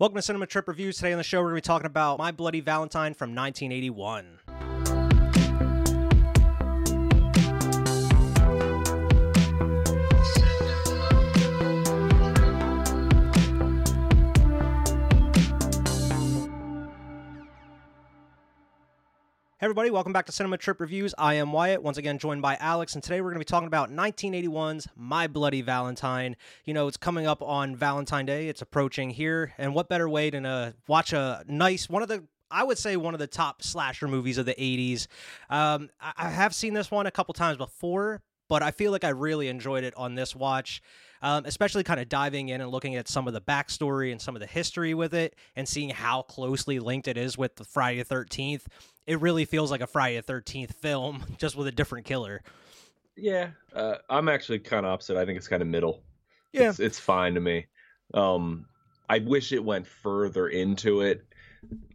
Welcome to Cinema Trip Reviews. Today on the show, we're going to be talking about My Bloody Valentine from 1981. Hey everybody, welcome back to Cinema Trip Reviews. I am Wyatt, once again joined by Alex, and today we're going to be talking about 1981's My Bloody Valentine. You know, it's coming up on Valentine Day, it's approaching here, and what better way than to watch a nice, one of the I would say one of the top slasher movies of the 80s. Um, I have seen this one a couple times before, but I feel like I really enjoyed it on this watch um, especially kind of diving in and looking at some of the backstory and some of the history with it and seeing how closely linked it is with the Friday the 13th. It really feels like a Friday the 13th film, just with a different killer. Yeah, uh, I'm actually kind of opposite. I think it's kind of middle. Yeah, it's, it's fine to me. Um, I wish it went further into it.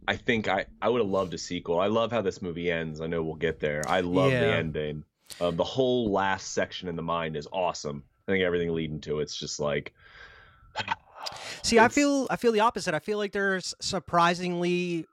I think I, I would have loved a sequel. I love how this movie ends. I know we'll get there. I love yeah. the ending. Uh, the whole last section in the mind is awesome. I think everything leading to it's just like. See, I feel I feel the opposite. I feel like there's surprisingly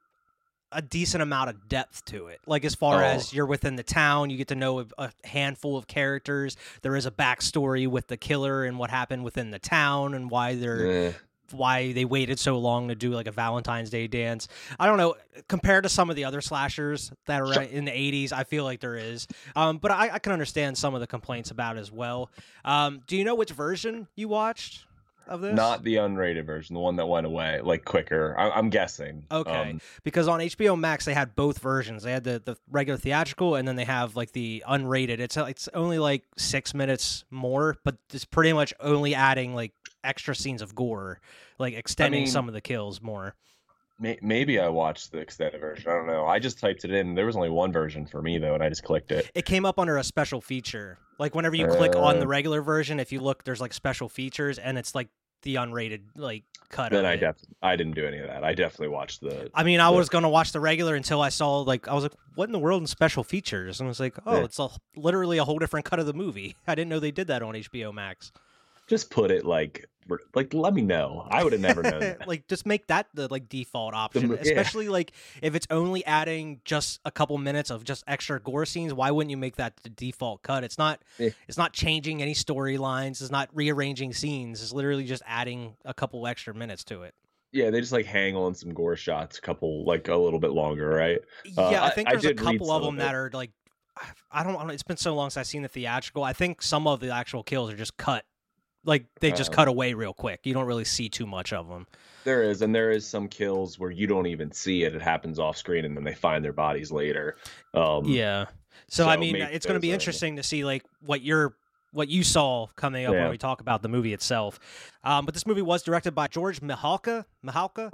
a decent amount of depth to it. Like as far oh. as you're within the town, you get to know a handful of characters. There is a backstory with the killer and what happened within the town and why they're why they waited so long to do like a Valentine's Day dance. I don't know. Compared to some of the other slashers that are in the 80s, I feel like there is. Um, but I, I, can understand some of the complaints about as well. Um, do you know which version you watched? Of this? Not the unrated version, the one that went away like quicker. I- am guessing. Okay, um, because on HBO Max they had both versions. They had the, the regular theatrical, and then they have like the unrated. It's it's only like six minutes more, but it's pretty much only adding like extra scenes of gore, like extending I mean, some of the kills more. May- maybe I watched the extended version. I don't know. I just typed it in. There was only one version for me though, and I just clicked it. It came up under a special feature. Like whenever you uh, click on the uh. regular version, if you look, there's like special features, and it's like the unrated like cut. Then I definitely I didn't do any of that. I definitely watched the. I mean, I was gonna watch the regular until I saw like I was like, what in the world in special features? And I was like, oh, yeah. it's a, literally a whole different cut of the movie. I didn't know they did that on HBO Max just put it like like let me know i would have never known like just make that the like default option the, especially yeah. like if it's only adding just a couple minutes of just extra gore scenes why wouldn't you make that the default cut it's not yeah. it's not changing any storylines it's not rearranging scenes it's literally just adding a couple extra minutes to it yeah, they just like hang on some gore shots, a couple like a little bit longer, right? Uh, yeah, uh, I think there's I a couple of them that are like, I don't, know. It's been so long since I've seen the theatrical. I think some of the actual kills are just cut like they just uh, cut away real quick. You don't really see too much of them. There is, and there is some kills where you don't even see it. It happens off screen, and then they find their bodies later. Um, yeah. So, so I mean, it's going to be interesting to see like what your what you saw coming up yeah. when we talk about the movie itself. Um, but this movie was directed by George Mihalka. Mihalka.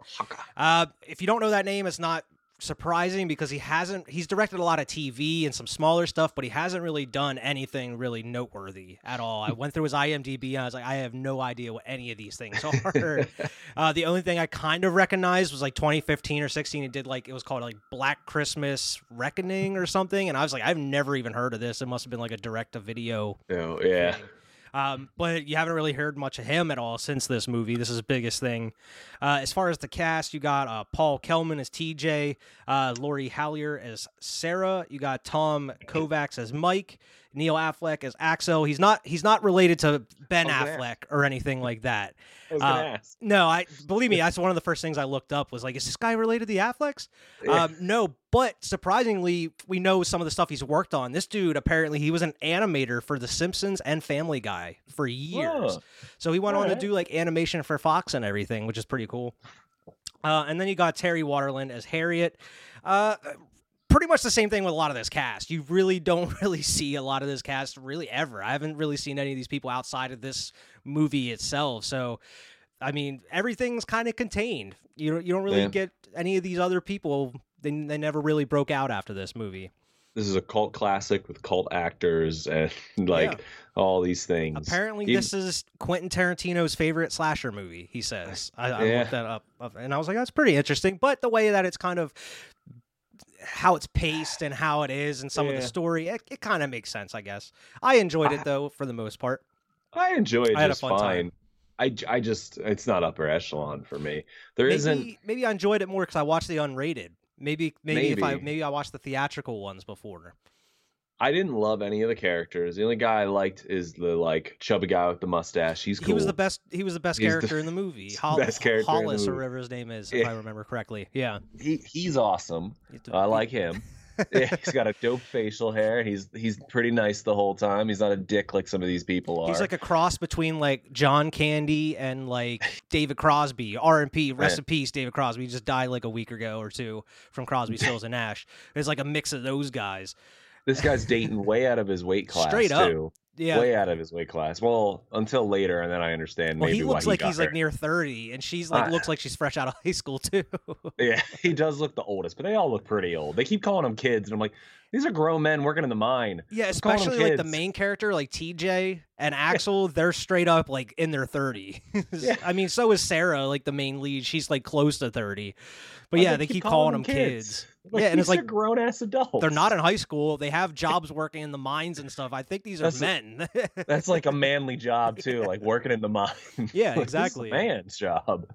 Uh, if you don't know that name, it's not surprising because he hasn't he's directed a lot of TV and some smaller stuff, but he hasn't really done anything really noteworthy at all. I went through his IMDb and I was like, I have no idea what any of these things are. uh, the only thing I kind of recognized was like 2015 or 16. He did like it was called like Black Christmas Reckoning or something, and I was like, I've never even heard of this. It must have been like a direct to video. Oh yeah. Thing. Um, but you haven't really heard much of him at all since this movie. This is his biggest thing. Uh, as far as the cast, you got uh, Paul Kelman as TJ, uh, Lori Hallier as Sarah. You got Tom Kovacs as Mike. Neil Affleck as Axel. He's not he's not related to Ben Affleck or anything like that. Uh, no, I believe me. That's one of the first things I looked up was like, is this guy related to the Afflecks? Yeah. Um, no, but surprisingly, we know some of the stuff he's worked on. This dude apparently he was an animator for The Simpsons and Family Guy for years. So he went All on right. to do like animation for Fox and everything, which is pretty cool. Uh, and then you got Terry Waterland as Harriet. Uh, pretty much the same thing with a lot of this cast. You really don't really see a lot of this cast really ever. I haven't really seen any of these people outside of this movie itself. So, I mean, everything's kind of contained. You don't, you don't really get any of these other people. They, they never really broke out after this movie. This is a cult classic with cult actors and like yeah. all these things. Apparently, Even, this is Quentin Tarantino's favorite slasher movie. He says. I, I yeah. looked that up, and I was like, "That's pretty interesting." But the way that it's kind of how it's paced and how it is and some yeah. of the story, it, it kind of makes sense, I guess. I enjoyed it though for the most part. I enjoyed it I just fine. Time. I, I just it's not upper echelon for me. There maybe, isn't Maybe I enjoyed it more because I watched the unrated. Maybe, maybe, if I Maybe. maybe I watched the theatrical ones before. I didn't love any of the characters. The only guy I liked is the like chubby guy with the mustache. He's cool. He was the best. He was the best He's the character in the movie. best Hol- character the Hollis or whatever his name is, if Yeah. I remember correctly. Yeah, he he's awesome. I like him. yeah, he's got a dope facial hair. He's he's pretty nice the whole time. He's not a dick like some of these people are. He's like a cross between like John Candy and like David Crosby. R and P, rest in peace, David Crosby. He just died like a week ago or two from Crosby, Stills, and Nash. It's like a mix of those guys. This guy's dating way out of his weight class Straight up. too. Yeah. Way out of his weight class. Well, until later, and then I understand well, maybe he why looks he like got he's like near thirty, and she's like Ah. looks like she's fresh out of high school too. Yeah, he does look the oldest, but they all look pretty old. They keep calling them kids, and I'm like, these are grown men working in the mine. Yeah, calling especially like the main character, like TJ and Axel, they're straight up like in their 30s. Yeah. I mean, so is Sarah, like the main lead. She's like close to 30. But yeah, they keep calling them kids. Like, Yeah, and it's like- grown ass adults. They're not in high school. They have jobs working in the mines and stuff. I think these are That's- men. That's like a manly job too, like working in the mine. Yeah, Like, a exactly. man's job.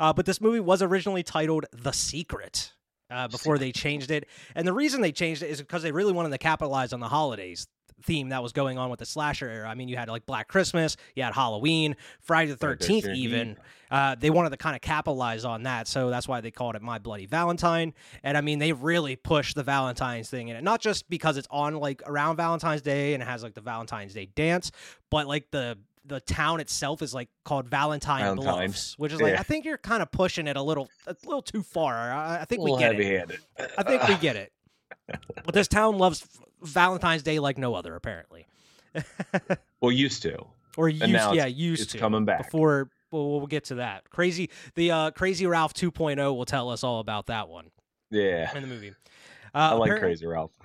uh, but this movie was originally titled The Secret uh, before they changed it. And the reason they changed it is because they really wanted to capitalize on the holidays theme that was going on with the slasher era. I mean, you had like Black Christmas, you had Halloween, Friday the Friday the 13th, 13th. even. Uh, they wanted to kind of capitalize on that. So that's why they called it My Bloody Valentine. And I mean, they really pushed the Valentine's thing in it. Not just because it's on like around Valentine's Day and it has like the Valentine's Day dance, but like the the town itself is like called Valentine, Valentine. Bluffs, which is like Yeah. I think you're kind of pushing it a little a little too far. I, I think we get it. heavy-handed. I think we get it. But this town loves Valentine's Day like no other, apparently, well, used to. or used yeah it's- used it's to coming back. before. Well, we'll get to that. Crazy the uh, Crazy Ralph 2.0 will tell us all about that one Yeah, in the movie. Uh, I like Crazy Ralph.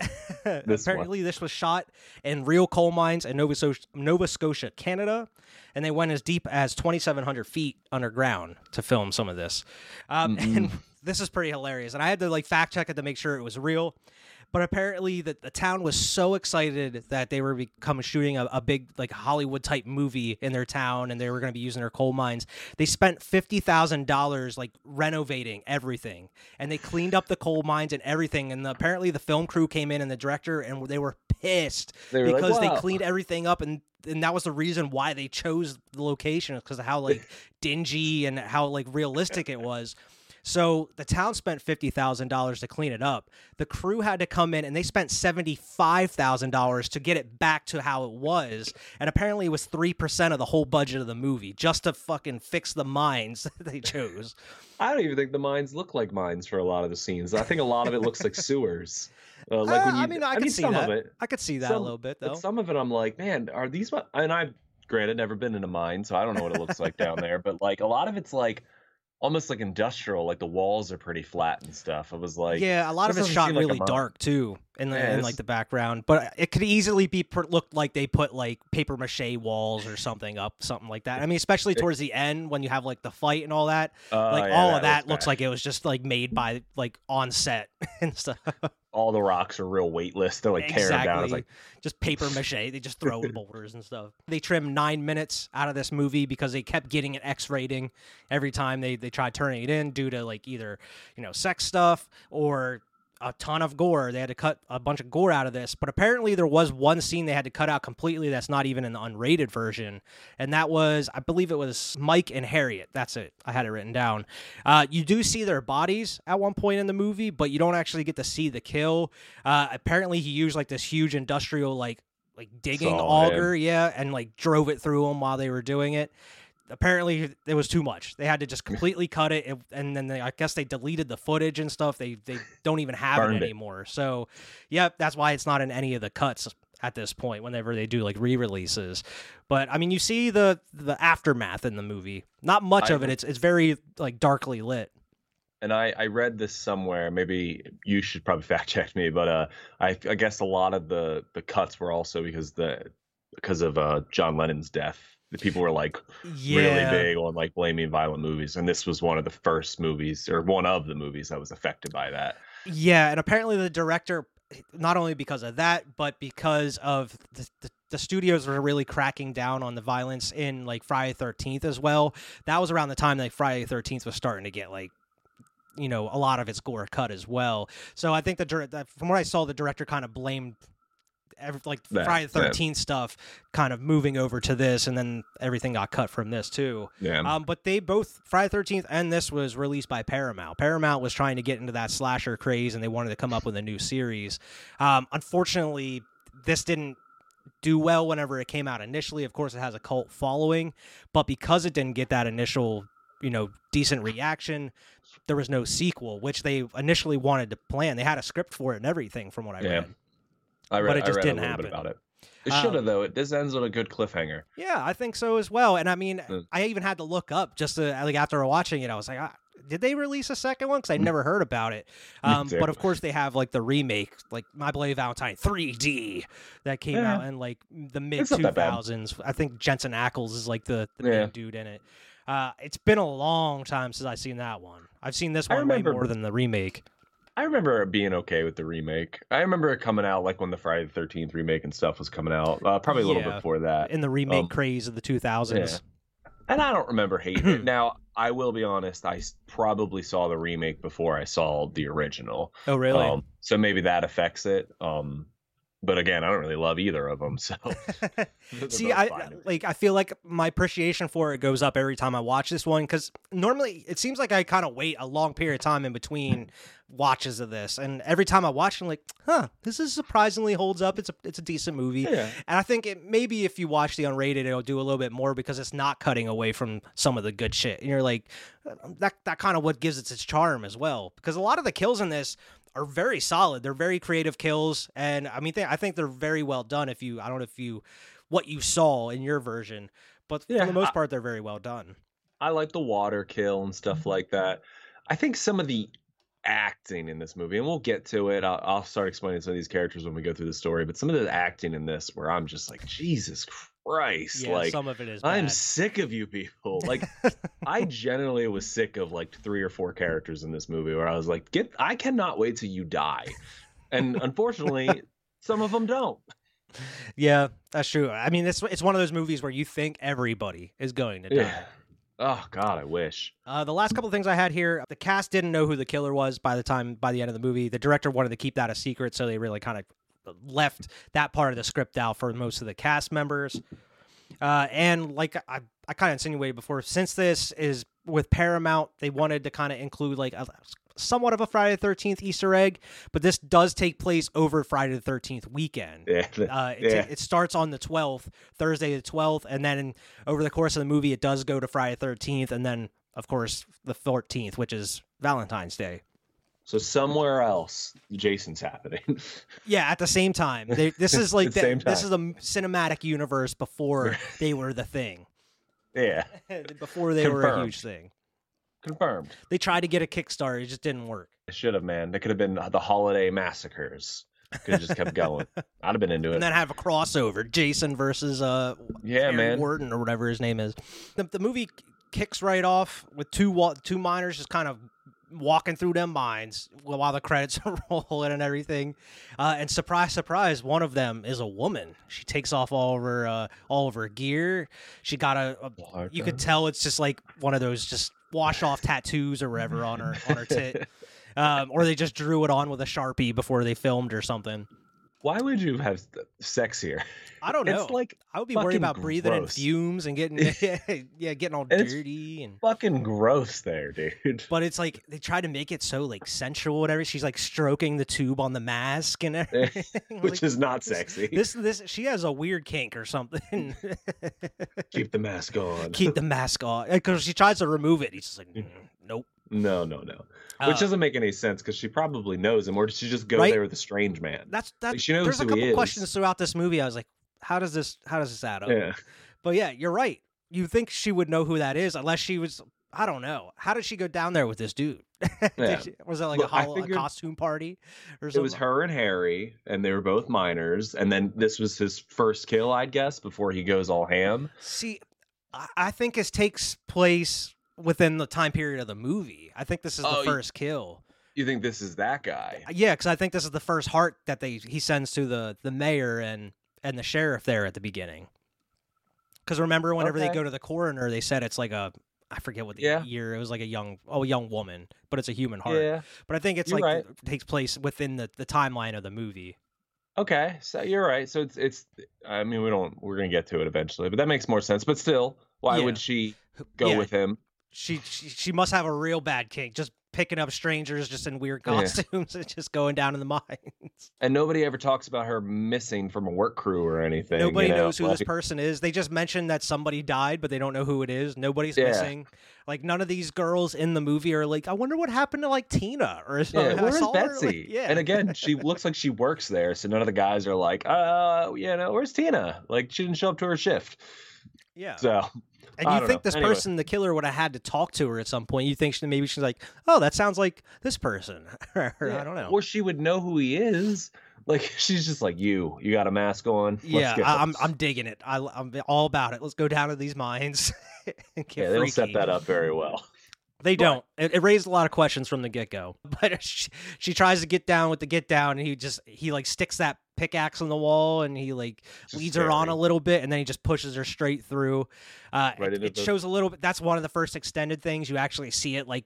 This one. Apparently, this was shot in real coal mines in Nova, so- Nova Scotia, Canada, and they went as deep as 2,700 feet underground to film some of this. Um, and this is pretty hilarious, and I had to like fact check it to make sure it was real. But apparently, the, the town was so excited that they were becoming shooting a, a big like Hollywood type movie in their town, and they were going to be using their coal mines. They spent fifty thousand dollars like renovating everything, and they cleaned up the coal mines and everything. And apparently, the film crew came in and the director, and they were pissed They were like, because they cleaned everything up and and that was the reason why they chose the location because of how like dingy and how like realistic it was. So the town spent fifty thousand dollars to clean it up. The crew had to come in and they spent seventy five thousand dollars to get it back to how it was. And apparently it was three percent of the whole budget of the movie just to fucking fix the mines that they chose. I don't even think the mines look like mines for a lot of the scenes. I think a lot of it looks like sewers. Uh, like when Uh, you, I mean, I, could see some that. of it. I could see that a little bit though. But some of it, I'm like, man, are these? And I've granted never been in a mine, so I don't know what it looks like down there. But like a lot of it's like almost like industrial. Like the walls are pretty flat and stuff. it was like, yeah, a lot of it's shot seem like really dark too, in the Yeah, in like the background. But it could easily be per- looked like they put like paper mache walls or something up, something like that. I mean, especially towards the end when you have like the fight and all that. uh, Like yeah, all of that looks bad. like it was just like made by like on set and stuff. All the rocks are real weightless. They're like tearing down. It's like just paper mache. They just throw boulders and stuff. They trimmed nine minutes out of this movie because they kept getting an X rating every time they they tried turning it in due to like either you know sex stuff or a ton of gore. They had to cut a bunch of gore out of this. But apparently there was one scene they had to cut out completely that's not even in the unrated version. And that was, I believe it was Mike and Harriet. That's it. I had it written down. Uh, you do see their bodies at one point in the movie, but you don't actually get to see the kill. Uh, apparently he used like this huge industrial like like digging Saw him. auger, yeah, and like drove it through them while they were doing it apparently it was too much. They had to just completely cut it, it- and then they, I guess they deleted the footage and stuff. They they don't even have Burned it it. anymore. So, yep, that's why it's not in any of the cuts at this point. Whenever they do like re-releases, but I mean, you see the the aftermath in the movie. Not much I- of it. It's it's very like darkly lit. and I, I read this somewhere. Maybe you should probably fact check me, but uh, I, I guess a lot of the the cuts were also because the because of uh, John Lennon's death. The people were like Yeah. really big on like blaming violent movies, and this was one of the first movies or one of the movies that was affected by that. Yeah, and apparently the director, not only because of that, but because of the, the the studios were really cracking down on the violence in like Friday Thirteenth as well. That was around the time that Friday Thirteenth was starting to get like you know a lot of its gore cut as well. So I think the from what I saw, the director kind of blamed every, like that, Friday the Thirteenth stuff, kind of moving over to this, and then everything got cut from this too. Yeah. Um, but they both Friday Thirteenth and this was released by Paramount. Paramount was trying to get into that slasher craze, and they wanted to come up with a new series. Um, unfortunately, this didn't do well whenever it came out initially. Of course, it has a cult following, but because it didn't get that initial, you know, decent reaction, there was no sequel, which they initially wanted to plan. They had a script for it and everything, from what I yeah. read. I read, but it just didn't happen about it. It should have um, though. It this ends on a good cliffhanger. Yeah, I think so as well. And I mean, mm. I even had to look up just to like after watching it, I was like, ah, did they release a second one? Because I mm. never heard about it. Um, but of course, they have like the remake, like My Bloody Valentine 3D, that came yeah. out in like the mid 2000s. I think Jensen Ackles is like the, the yeah. main dude in it. Uh, it's been a long time since I've seen that one. I've seen this one remember, way more than the remake. I remember being okay with the remake. I remember it coming out like when the Friday the Thirteenth remake and stuff was coming out. Uh, probably a little yeah, bit before that. In the remake um, craze of the two thousands. Yeah. And I don't remember hating it. Now I will be honest. I probably saw the remake before I saw the original. Oh really? Um, so maybe that affects it. Um, but again, I don't really love either of them. So see, I like I feel like my appreciation for it goes up every time I watch this one because normally it seems like I kind of wait a long period of time in between watches of this, and every time I watch, I'm like, huh, this is surprisingly holds up. It's a it's a decent movie, yeah. and I think it maybe if you watch the unrated, it'll do a little bit more because it's not cutting away from some of the good shit, and you're like, uh, that that kind of what gives it its charm as well because a lot of the kills in this are very solid. They're very creative kills, and I mean, they, I think they're very well done. If you, I don't know if you, what you saw in your version, but yeah, for the most part, they're very well done. I like the water kill and stuff mm-hmm. like that. I think some of the acting in this movie, and we'll get to it. I'll, I'll, start explaining some of these characters when we go through the story. But some of the acting in this, where I'm just like, Jesus Christ! Yeah, like some of it is. I'm sick of you people. Like, I generally was sick of like three or four characters in this movie, where I was like, get, I cannot wait till you die, and unfortunately, some of them don't. Yeah, that's true. I mean, it's it's one of those movies where you think everybody is going to die. Yeah. Oh God, I wish. Uh, the last couple things I had here, the cast didn't know who the killer was by the time by the end of the movie. The director wanted to keep that a secret, so they really kind of left that part of the script out for most of the cast members. Uh, and like I, I kind of insinuated before, since this is with Paramount, they wanted to kind of include like a somewhat of a Friday the 13th Easter egg, but this does take place over Friday the 13th weekend. Yeah. Uh, it, yeah. it starts on the 12th, Thursday the 12th, and then over the course of the movie, it does go to Friday the 13th, and then, of course, the 14th, which is Valentine's Day. So somewhere else, Jason's happening. yeah, at the same time. They, this is like the, this is a cinematic universe before they were the thing. Yeah. before they Confirmed. were a huge thing. Confirmed. They tried to get a Kickstarter, it just didn't work. It should have, man. They could have been the holiday massacres. Could have just kept going. I'd have been into it. And then have a crossover, Jason versus uh, yeah, Aaron man, Wharton or whatever his name is. The, the movie kicks right off with two two miners just kind of walking through them mines while the credits are rolling and everything. Uh, and surprise, surprise, one of them is a woman. She takes off all of her uh, all of her gear. She got a, a you could tell it's just like one of those just wash off tattoos or whatever on her on her tit, um, or they just drew it on with a sharpie before they filmed or something. Why would you have sex here? I don't know. It's like I would be worried about breathing in fumes and getting yeah, getting all and dirty and fucking gross there, dude. But it's like they try to make it so like sensual, whatever. She's like stroking the tube on the mask and everything, which like, is not sexy. This this she has a weird kink or something. Keep the mask on. Keep the mask on because she tries to remove it. He's just like, mm, nope. No, no, no. Which uh, doesn't make any sense because she probably knows him, or did she just go right? there with a strange man? That's that. Like she knows there's a couple questions throughout this movie. I was like, how does this how does this add up? Yeah. But yeah, you're right. You think she would know who that is unless she was I don't know. How did she go down there with this dude? Yeah. she, was that like Look, a, figured, a, costume party or something? It was her and Harry, and they were both minors. And then this was his first kill, I'd guess, before he goes all ham. See, I think this takes place within the time period of the movie. I think this is oh, the first you, kill. You think this is that guy? Uh, yeah, because I think this is the first heart that they he sends to the the mayor and and the sheriff there at the beginning. Because remember, whenever they go to the coroner, they said it's like a I forget what the Yeah. year. It was like a young oh a young woman, but it's a human heart. Yeah. But I think it's You're like right. it takes place within the, the timeline of the movie. Okay, so you're right. So it's it's. I mean, we don't. We're gonna get to it eventually, but that makes more sense. But still, why Yeah. would she go Yeah, with him? She, she she must have a real bad kink, just picking up strangers just in weird Yeah. costumes and just going down in the mines. And nobody ever talks about her missing from a work crew or anything. Nobody you know? knows who this person is. They just mentioned that somebody died, but they don't know who it is. Nobody's Yeah. missing. Like none of these girls in the movie are like, I wonder what happened to like Tina or something. Yeah, I where's saw Betsy? like, yeah, And again, she looks like she works there, so none of the guys are like, uh, you know, where's Tina? Like she didn't show up to her shift. yeah. So And you think know. this Anyway. person, the killer, would have had to talk to her at some point? You think she, maybe she's like, oh, that sounds like this person. or yeah, I don't know. Or she would know who he is. Like she's just like you. You got a mask on. Let's yeah, go." I, I'm I'm digging it. I, I'm all about it. Let's go down to these mines. and get yeah, they'll set that up very well. They But- don't. It, it raised a lot of questions from the get go. But she, she tries to get down with the get down, and he just he like sticks that pickaxe on the wall, and he like It's just leads her on a little bit, and then he just pushes her straight through. Uh, Right it it the- shows a little bit. That's one of the first extended things you actually see it like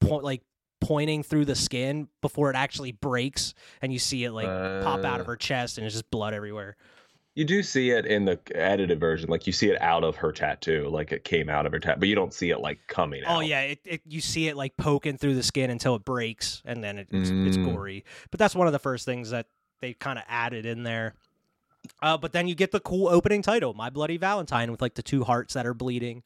point like pointing through the skin before it actually breaks, and you see it like pop out of Uh, her chest, and it's just blood everywhere. You do see it in the edited version, like you see it out of her tattoo, like it came out of her tattoo, but you don't see it like coming out. Oh yeah, it, it you see it like poking through the skin until it breaks, and then it, it's it's Mm. gory. But that's one of the first things that they kind of added in there. Uh, but then you get the cool opening title, "My Bloody Valentine," with like the two hearts that are bleeding,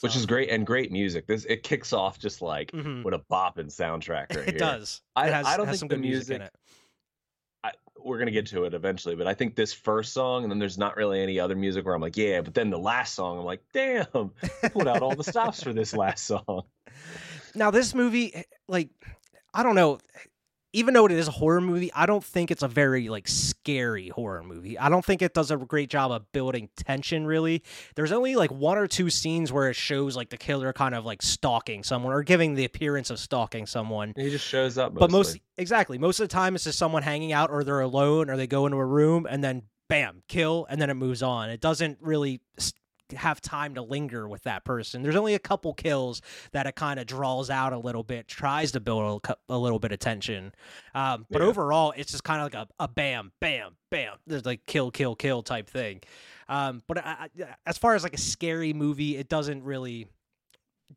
which is great and great music. This it kicks off just like Mhm. with a bopping soundtrack right it here. does. I- it has, I don't has think some the good music, in it. I, we're gonna get to it eventually, but I think this first song, and then there's not really any other music where I'm like, yeah. But then the last song, I'm like, damn, put out all the stops for this last song. Now this movie, eh, like, I don't know. Even though it is a horror movie, I don't think it's a very like scary horror movie. I don't think it does a great job of building tension. Really, there's only like one or two scenes where it shows like the killer kind of like stalking someone or giving the appearance of stalking someone. He just shows up. Mostly. But most exactly, most of the time it's just someone hanging out or they're alone or they go into a room and then bam, kill and then it moves on. It doesn't really have time to linger with that person. There's only a couple kills that it kind of draws out a little bit, tries to build a, a little bit of tension. Um, but Yeah. overall, it's just kind of like a, a bam, bam, bam. There's like kill, kill, kill type thing. Um, but I, I, as far as like a scary movie, it doesn't really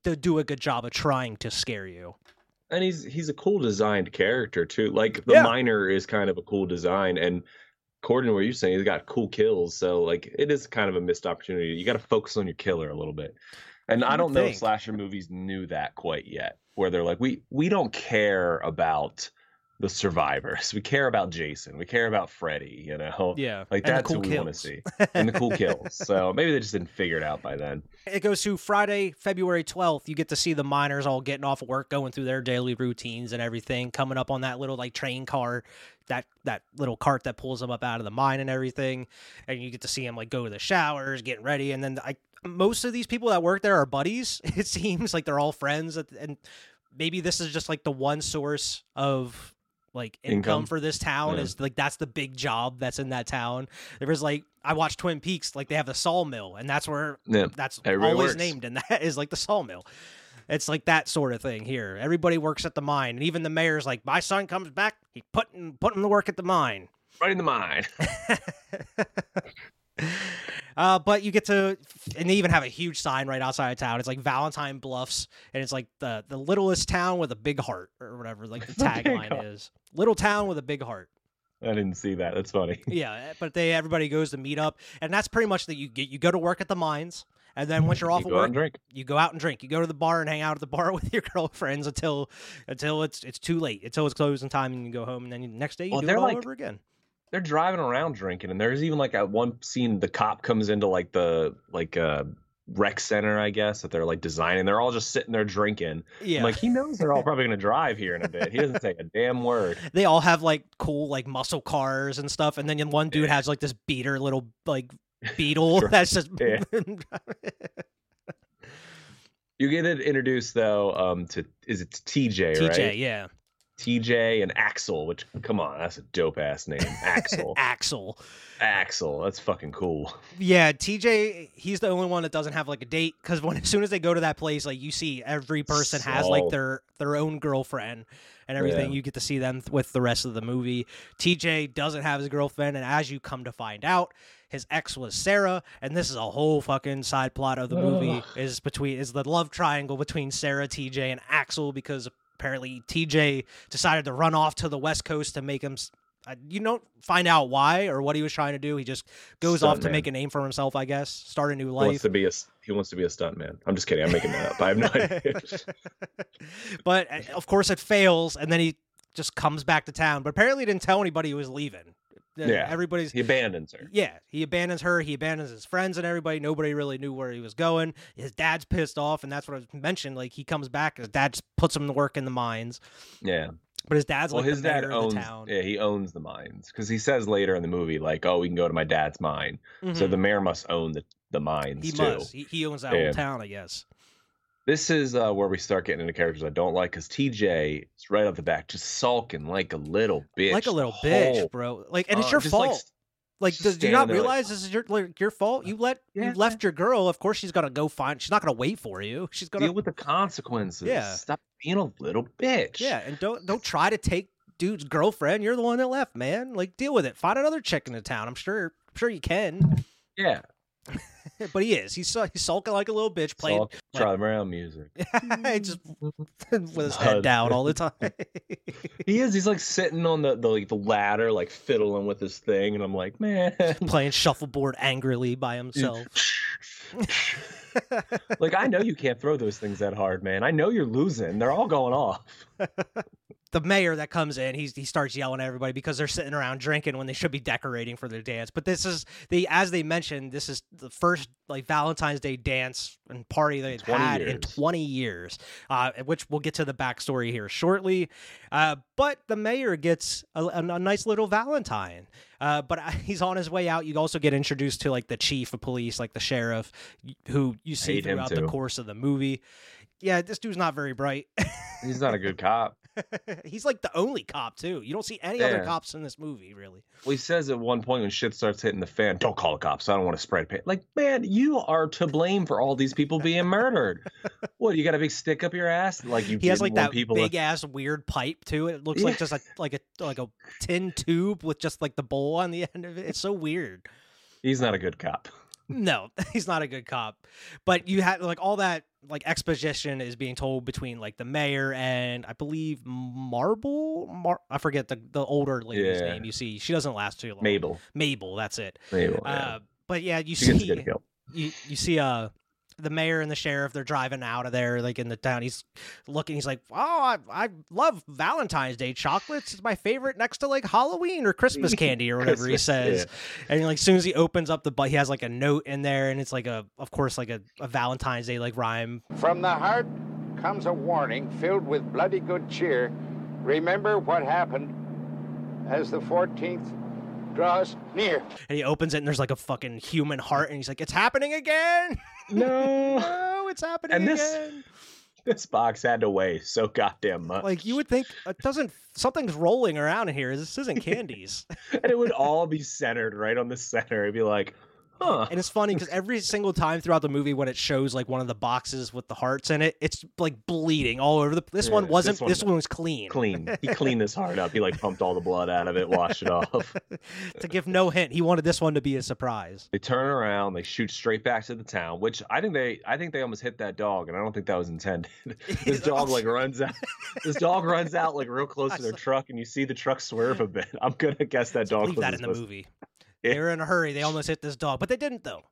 do- a good job of trying to scare you. and he's he's a cool designed character too. Like the Yeah. miner is kind of a cool design, and according to what you're saying, he's got cool kills. So like it is kind of a missed opportunity. You got to focus on your killer a little bit. And I don't know if slasher movies knew that quite yet, where they're like, we we don't care about the survivors. We care about Jason. We care about Freddy. You know, Yeah, like that's cool what we want to see, and the cool kills. So maybe they just didn't figure it out by then. It goes to Friday, February 12th. You get to see the miners all getting off of work, going through their daily routines and everything, coming up on that little like train car, that that little cart that pulls them up out of the mine and everything. And you get to see them like go to the showers, getting ready, and then I most of these people that work there are buddies. It seems like they're all friends, and maybe this is just like the one source of like income, Income. for this town Yeah. is like that's the big job that's in that town. There was like I watched Twin Peaks, like they have the sawmill, and that's where Yeah, that's Everybody always works. named, and that is like the sawmill. It's like that sort of thing here. Everybody works at the mine, and even the mayor's like, "My son comes back, he putting put him to work at the mine." right in the mine. uh, but you get to, and they even have a huge sign right outside of town. It's like Valentine Bluffs, and it's like the the littlest town with a big heart or whatever. Like the The tagline is, "Little town with a big heart." I didn't see that. That's funny. Yeah, eh, but they everybody goes to meet up, and that's pretty much that you get. You go to work at the mines, and then once you're off You of work, drink. you go out and drink. You go to the bar and hang out at the bar with your girlfriends until until it's it's too late, until it's closing time, and you go home. And then the next day you Well, do it all like- over again. they're driving around drinking and there's even like at one scene the cop comes into like the like uh rec center i guess that they're like designing they're all just sitting there drinking Yeah, I'm like he knows they're all probably going to drive here in a bit he doesn't say a damn word they all have like cool like muscle cars and stuff, and then one dude has like this beater little like beetle Sure. that's just Yeah. you get it introduced though um to is it tj TJ. right Yeah, TJ and Axel, which come on, that's a dope ass name. Axel. Axel. Axel. That's fucking cool. Yeah, TJ, he's the only one that doesn't have like a date because when as soon as they go to that place, like you see every person has like their their own girlfriend and everything. Yeah. You get to see them th- with the rest of the movie. TJ doesn't have his girlfriend, and as you come to find out, his ex was Sarah, and this is a whole fucking side plot of the movie Ugh. is between is the love triangle between Sarah, TJ, and Axel because apparently TJ decided to run off to the West Coast to make him. You don't find out why or what he was trying to do. He just goes off to make a name for himself, I guess, start a new He wants life. to be a he wants to be a stuntman. I'm just kidding. I'm making that up. I have no idea. but uh, of course, it fails, and then he just comes back to town. But apparently, he didn't tell anybody he was leaving. Uh, Yeah. everybody's he abandons her. Yeah, he abandons her. He abandons his friends and everybody. Nobody really knew where he was going. His dad's pissed off, and that's what I mentioned. Like he comes back, his dad just puts him to work in the mines. Yeah. But his dad's Well, like his the dad owns. the town. Yeah, he owns the mines because he says later in the movie, like, "Oh, we can go to my dad's mine." So Mhm. the mayor must own the the mines he too. must. He, he owns that Yeah. whole town, I guess. This is uh, where we start getting into characters I don't like because TJ is right off the back just sulking like a little bitch. like a little bitch, bro. Like, and it's uh, your just, like, fault. Like, does, do you not there like- realize this is your like, your fault? You let Yeah. you left your girl. Of course, she's gonna go find. She's not gonna wait for you. She's gonna deal with the consequences. Yeah. Stop being a little bitch. Yeah, and don't don't try to take dude's girlfriend. You're the one that left, man. Like deal with it. Find another chick in the town. I'm sure I'm sure you can. Yeah. but he is. He's he's sulking like a little bitch, playing Sulk, Charlie Brown music. just with his head down all the time. He is. He's like sitting on the, the like the ladder, like fiddling with his thing, and I'm like, man. playing shuffleboard angrily by himself. like I know you can't throw those things that hard, man. I know you're losing. They're all going off. The mayor that comes in, he's he starts yelling at everybody because they're sitting around drinking when they should be decorating for their dance. But this is the as they mentioned, this is the first like Valentine's Day dance and party they've 20 had in 20 years, uh, which we'll get to the backstory here shortly. Uh, but the mayor gets a, a, a nice little Valentine. Uh, but he's on his way out. You also get introduced to like the chief of police, like the sheriff, who you see throughout the course of the movie. Yeah, this dude's not very bright. He's not a good cop. He's like the only cop too. You don't see any other cops in this movie, really. Well, he says at one point when shit starts hitting the fan, "Don't call the cops. I don't want to spread pain." Like, man, you are to blame for all these people being murdered. what? You got a big stick up your ass? Like you? He has like that people big to- ass weird pipe too. It looks like Yeah. just a like a like a tin tube with just like the bowl on the end of it. It's so weird. He's not a good cop. No, he's not a good cop. But you had like all that like exposition is being told between like the mayor and I believe Marble. Mar- I forget the the older lady's Yeah. name. You see, she doesn't last too long. Mabel. Mabel. That's it. Mabel. yeah. Uh, but yeah, you she see you you see uh the mayor and the sheriff they're driving out of there like in the town. He's looking he's like oh I, I love valentine's day. Chocolates it's my favorite next to like halloween or christmas candy or whatever he Christmas, says. and like as soon as he opens up the but he has like a note in there and it's like a of course like a, a valentine's day like rhyme. From the heart comes a warning filled with bloody good cheer. Remember what happened as the 14th draws near. and he opens it and there's like a fucking human heart and he's like it's happening again No. no it's happening And this- again this box had to weigh so goddamn much. like you would think it doesn't something's rolling around in here this isn't candies and it would all be centered right on the center. It'd be like, huh. And it's funny because every single time throughout the movie, when it shows like one of the boxes with the hearts in it, it's like bleeding all over the. This one wasn't. this This one- one, was clean. Clean. He cleaned this heart up. He like pumped all the blood out of it, washed it off. to give no hint, he wanted this one to be a surprise. They turn around, they shoot straight back to the town, which I think they I think they almost hit that dog, and I don't think that was intended. this dog like runs out this dog runs out like real close to their truck and you see the truck swerve a bit. I'm gonna guess that dog Leave was that in the movie. Yeah. They were in a hurry. They almost hit this dog, but they didn't though.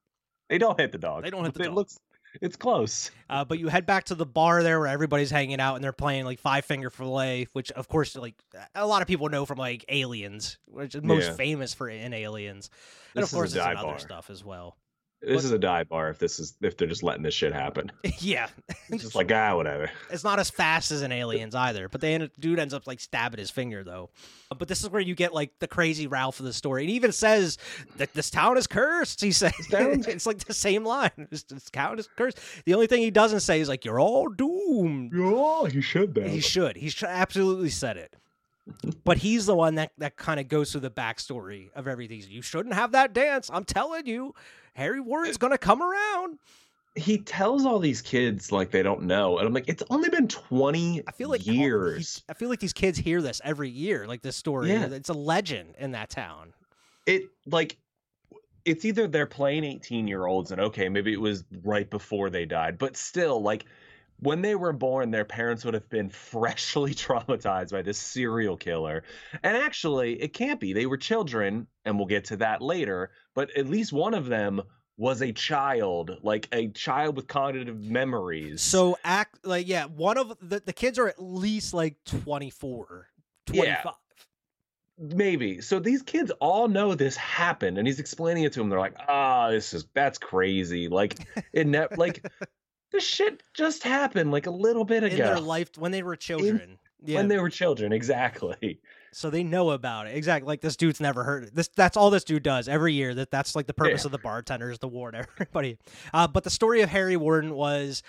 They don't hit the dog. They don't hit the it dog. looks it's close. Uh, but you head back to the bar there where everybody's hanging out and they're playing like Five Finger Fillet, which of course like a lot of people know from like Aliens, which is most Yeah. famous for in Aliens, and This of course it's other stuff as well. This But- is a dive bar if this is if they're just letting this shit happen. yeah, It's just like ah whatever. It's not as fast as an aliens either, but the end, dude ends up like stabbing his finger though. But this is where you get like the crazy Ralph of the story. And he even says that this town is cursed. He says it's like the same line. This, this town is cursed. The only thing he doesn't say is like you're all doomed. boom. Yeah, he should be. He should. He should absolutely said it. But he's the one that, that kind of goes through the backstory of everything. You shouldn't have that dance. I'm telling you, Harry Warden's gonna come around. He tells all these kids like they don't know, and I'm like, it's only been 20 I feel like years. he- I feel like these kids hear this every year, like this story. Yeah. It's a legend in that town. it like it's either they're playing 18 year olds and okay maybe it was right before they died but still like when they were born their parents would have been freshly traumatized by this serial killer. And actually it can't be. They were children and we'll get to that later but at least one of them was a child like a child with cognitive memories. So act like yeah, one of the, the kids are at least like 24, 25. Yeah. maybe. So these kids all know this happened and he's explaining it to them they're like ah this is that's crazy. Like it ne- like this shit just happened like a little bit ago. in their life when they were children. yeah. when they were children exactly so they know about it. Exactly. Like this dude's never heard it. This that's all this dude does every year. That that's like the purpose Yeah. of the bartenders, the to warn everybody. Uh, but the story of Harry Warden was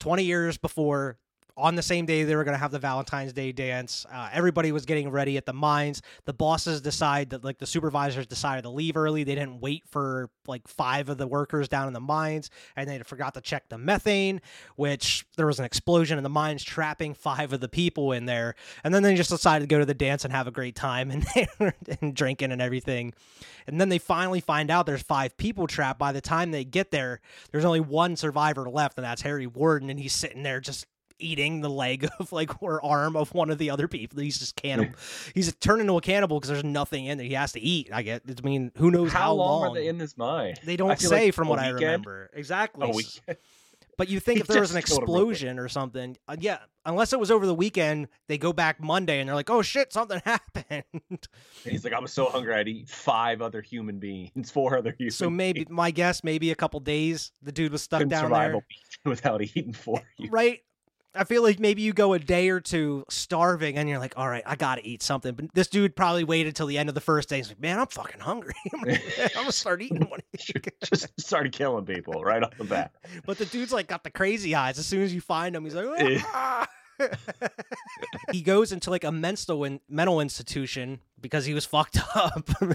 20 years before. On the same day they were going to have the Valentine's Day dance, uh, everybody was getting ready at the mines. The bosses decide that like the supervisors decided to leave early. They didn't wait for like five of the workers down in the mines, and they forgot to check the methane, which there was an explosion in the mines, trapping five of the people in there. And then they just decided to go to the dance and have a great time and, and drinking and everything. And then they finally find out there's five people trapped. By the time they get there, there's only one survivor left, and that's Harry Warden, and he's sitting there just eating the leg of like or arm of one of the other people. He's just cannibal. he's turned into a cannibal because there's nothing in there. He has to eat. I get. I mean, who knows how, how, long, are they in this mine They don't say like from what I remember. Exactly. weekend. But you think He if there was an just killed him real quick. explosion or something, uh, yeah, unless it was over the weekend, they go back Monday and they're like, "Oh shit, something happened." And he's like i'm so hungry i'd eat five other human beings four other human so maybe my guess, maybe a couple days, the dude was stuck Couldn't down there, without eating four humans. right? I feel like maybe you go a day or two starving and you're like, all right, I got to eat something. But this dude probably waited till the end of the first day. He's like, man, I'm fucking hungry. I'm gonna, start eating one. of these." just started killing people right off the bat But the dude's like got the crazy eyes. As soon as you find him, he's like, Eh. "Ah." he goes into like a mental in- mental institution because he was fucked up. I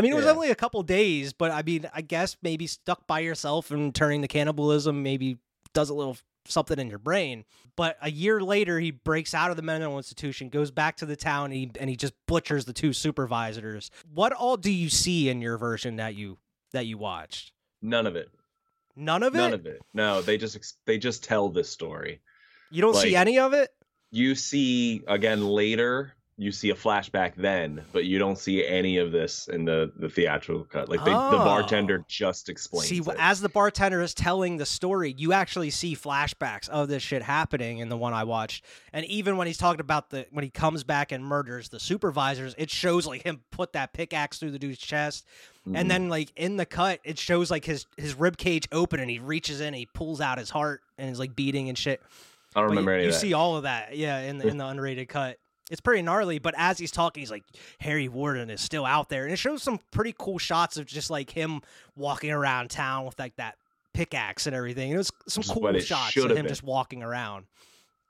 mean, it was Yeah. only a couple days, but I mean, I guess maybe stuck by yourself and turning to cannibalism maybe does a little something in your brain. But a year later, he breaks out of the mental institution, goes back to the town, and he, and he just butchers the two supervisors. What all do you see in your version that you that you watched? none of it None of it. none of it no they just they just tell this story you don't see any of it. you see again later you see a flashback then but you don't see any of this in the the theatrical cut like they, the Oh. bartender just explains See, it. as the bartender is telling the story, you actually see flashbacks of this shit happening in the one I watched. And even when he's talking about the when he comes back and murders the supervisors, it shows like him put that pickaxe through the dude's chest. Mhm. And then like in the cut, it shows like his his rib cage open and he reaches in, he pulls out his heart and is like beating and shit. i don't But remember you, any you of that see all of that, yeah, in the in the unrated cut. It's pretty gnarly, but as he's talking, he's like, Harry Warden is still out there. And it shows some pretty cool shots of just like him walking around town with like that pickaxe and everything. It was some cool shots of him been. just walking around.